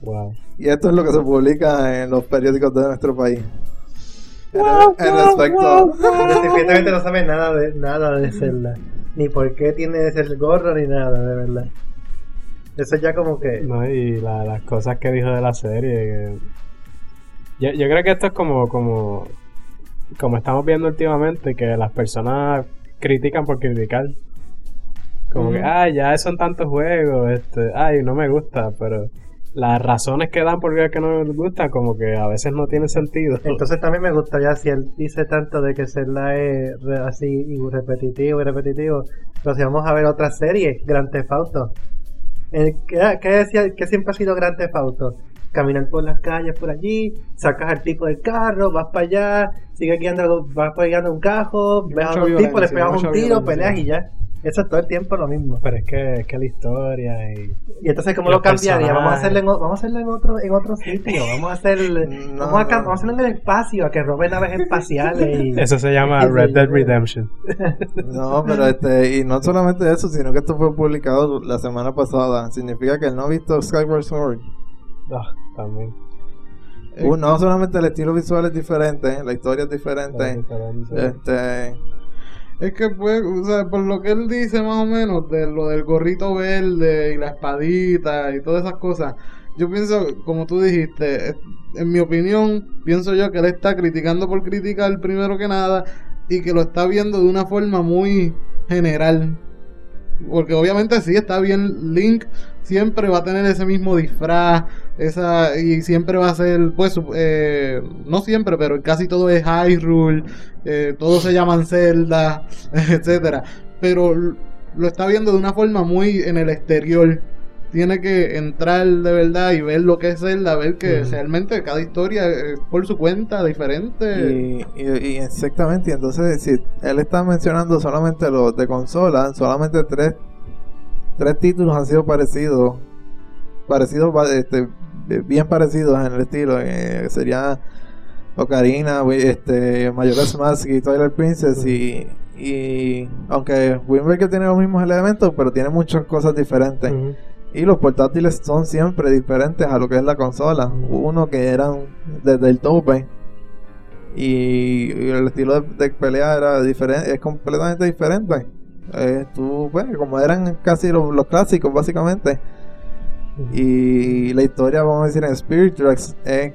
Wow. Y esto es lo que se publica en los periódicos de nuestro país. En, en respecto. Definitivamente no sabe nada de nada de Zelda. Ni por qué tiene ese gorro ni nada, de verdad. Eso ya como que. No, y la- las cosas que dijo de la serie. que- Yo, yo creo que esto es como, como, como estamos viendo últimamente, que las personas critican por criticar. Como que, ay, ya son tantos juegos, este, ay, no me gusta, pero las razones que dan por qué no me gusta, como que a veces no tiene sentido. Entonces también me gustaría, si él dice tanto de que Zelda es re- así y repetitivo y repetitivo, pero si vamos a ver otra serie, Grand Theft Auto. Eh, ¿Qué, qué decía, qué siempre ha sido Grand Theft Auto? Caminar por las calles por allí, sacas al tipo del carro, vas para allá, sigues guiando, vas guiando un cajo, ves a un tipo, le pegas un tiro, peleas y ya. Eso es todo el tiempo lo mismo. Pero es que, es que la historia y... Y entonces, ¿cómo lo cambiaría? Vamos a hacerlo en, o- vamos a hacerlo en otro, en otro sitio. Vamos a hacer, No, vamos, a, no. vamos a hacerlo en el espacio, a que robe naves espaciales. Y, Eso se llama Red. Dead Redemption. No, pero este, y no solamente eso, sino que esto fue publicado la semana pasada. Significa que él no ha visto Skyward Sword. Ah, también. Uh, no solamente el estilo visual es diferente, la historia es diferente. Diferente. Este, Es que pues, o sea, por lo que él dice más o menos de lo del gorrito verde y la espadita y todas esas cosas, yo pienso, como tú dijiste, en mi opinión, pienso yo que él está criticando por criticar primero que nada y que lo está viendo de una forma muy general. Porque obviamente sí está bien Link siempre va a tener ese mismo disfraz esa y siempre va a ser pues eh, no siempre pero casi todo es Hyrule eh, todos se llaman Zelda etcétera. Pero lo está viendo de una forma muy en el exterior. Tiene que entrar de verdad y ver lo que es Zelda ver que realmente cada historia es por su cuenta diferente. Y, y- y exactamente, entonces si él está mencionando solamente los de consola, solamente tres, tres títulos han sido parecidos, parecidos, este, bien parecidos en el estilo. eh, sería Ocarina, este, Majora's Mask y Twilight Princess y, y aunque Wind Waker tiene los mismos elementos, pero tiene muchas cosas diferentes. Y los portátiles son siempre diferentes a lo que es la consola. Uno que eran desde el tope. Y, y el estilo de, de pelea era diferente, es completamente diferente. Eh, tú, pues, como eran casi los, los clásicos, básicamente. Y la historia, vamos a decir, en Spirit Tracks es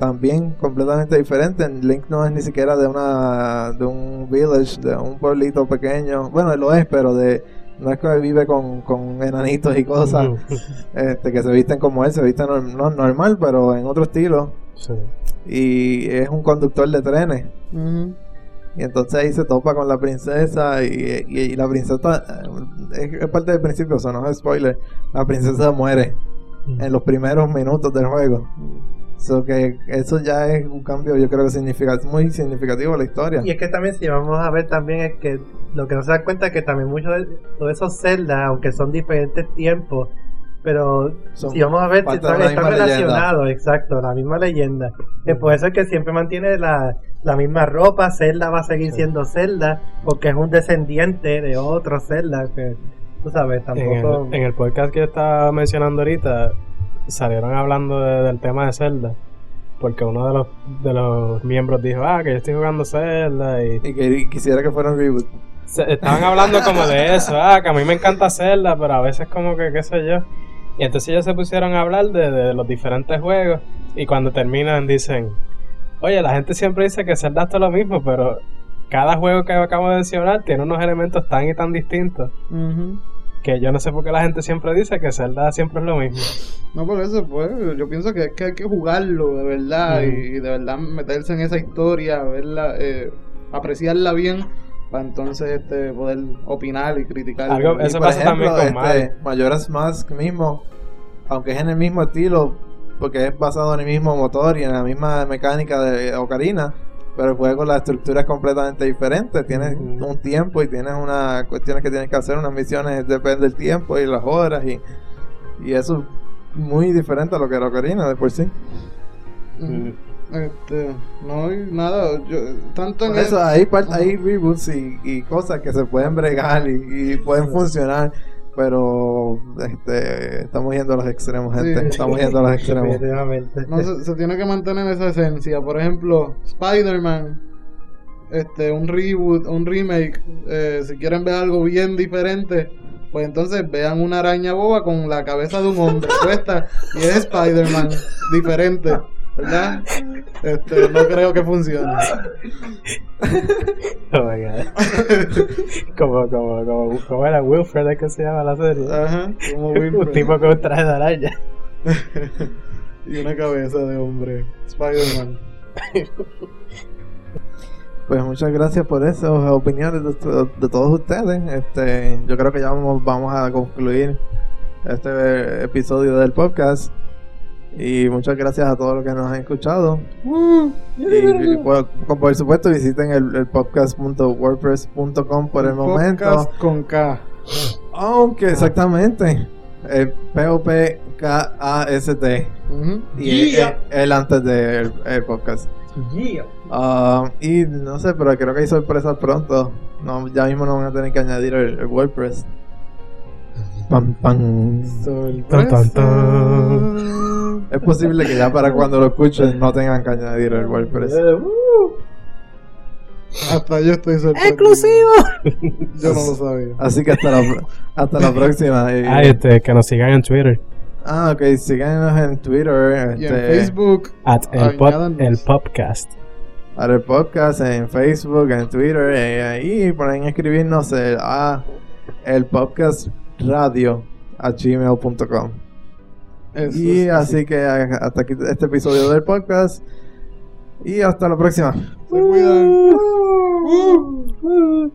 también completamente diferente. Link no es ni siquiera de una de un village, de un pueblito pequeño. Bueno, lo es, pero de no es que vive con, con enanitos y cosas este, que se visten como él, se visten no, normal, pero en otro estilo. Sí. Y es un conductor de trenes. Ujú. Y entonces ahí se topa con la princesa y, y- y la princesa es, es parte del principio, eso no es spoiler. La princesa muere en los primeros minutos del juego. So que eso ya es un cambio, yo creo que significa, muy significativo a la historia. Y es que también si vamos a ver también es que lo que no se da cuenta es que también muchos de todos esos celdas, aunque son diferentes tiempos, pero Son si vamos a ver están, están relacionados, exacto, la misma leyenda. Que por eso es que siempre mantiene la, la misma ropa, Zelda va a seguir siendo Zelda, porque es un descendiente de otro Zelda que tú sabes, En tampoco el, en el podcast que estaba mencionando ahorita, salieron hablando de- del tema de Zelda. Porque uno de los, de los miembros dijo, ah, que yo estoy jugando Zelda. Y Y que quisiera que fuera un reboot. se- estaban hablando como de eso, ah, que a mí me encanta Zelda, pero a veces como que, qué sé yo. Y entonces ellos se pusieron a hablar de, de los diferentes juegos. Y cuando terminan dicen, oye, la gente siempre dice que Zelda es todo lo mismo, pero cada juego que acabo de mencionar tiene unos elementos tan y tan distintos. Ujú. Que yo no sé por qué la gente siempre dice que Zelda siempre es lo mismo. No, por eso, pues, yo pienso que, que hay que jugarlo de verdad y, de verdad meterse en esa historia, verla, eh, apreciarla bien para entonces este poder opinar y criticar. Algo- Y Eso por pasa también con este, Majora's Mask mismo, aunque es en el mismo estilo, porque es basado en el mismo motor y en la misma mecánica de Ocarina, pero el juego la estructura es completamente diferente. Tienes un tiempo y tienes unas cuestiones que tienes que hacer, unas misiones depende del tiempo y las horas y, y eso es muy diferente a lo que era Ocarina de por sí. Este, no hay nada, yo, tanto en eso el- hay, hay reboots y, y cosas que se pueden bregar y, y pueden funcionar, pero este, estamos yendo a los extremos, gente. Sí. Estamos yendo a los extremos. No, se, se tiene que mantener esa esencia. Por ejemplo, Spider-Man, este, un reboot, un remake. eh, si quieren ver algo bien diferente, pues entonces vean una araña boba con la cabeza de un hombre puesta y es Spider-Man diferente, ¿verdad? Este, no creo que funcione. Oh my God. como, como, como, como era Wilfred, ¿es que se llama la serie? Ajá, como un Wilfred. tipo con un traje de araña. y una cabeza de hombre, Spider-Man. Pues muchas gracias por esas opiniones de, de todos ustedes. Este, yo creo que ya vamos, vamos a concluir este episodio del podcast. Y muchas gracias a todos los que nos han escuchado. Y, y, por, por supuesto visiten el, el podcast.wordpress.com por el momento. Podcast con K. Aunque exactamente. El P-O-P-K-A-S-T. Y el, el antes del el podcast. Ah, y no sé, pero creo que hay sorpresas pronto. No, ya mismo no van a tener que añadir el, el WordPress. Pam, pam. Tan, tan, tan. Es posible que ya para cuando lo escuchen no tengan que añadir el WordPress. Hasta yo estoy sorprendido. ¡Exclusivo! Yo no lo sabía. Así que hasta la, hasta la próxima. y- Ah, este, que nos sigan en Twitter. ah, ok, síganos en Twitter. Y en este, Facebook, At el, pop. Para el podcast en Facebook, en Twitter, eh, ahí pueden escribirnos el- a el podcast radio a gmail.com. Y es así que a- hasta aquí este episodio del podcast. Y hasta la próxima. Se cuidan. Uh.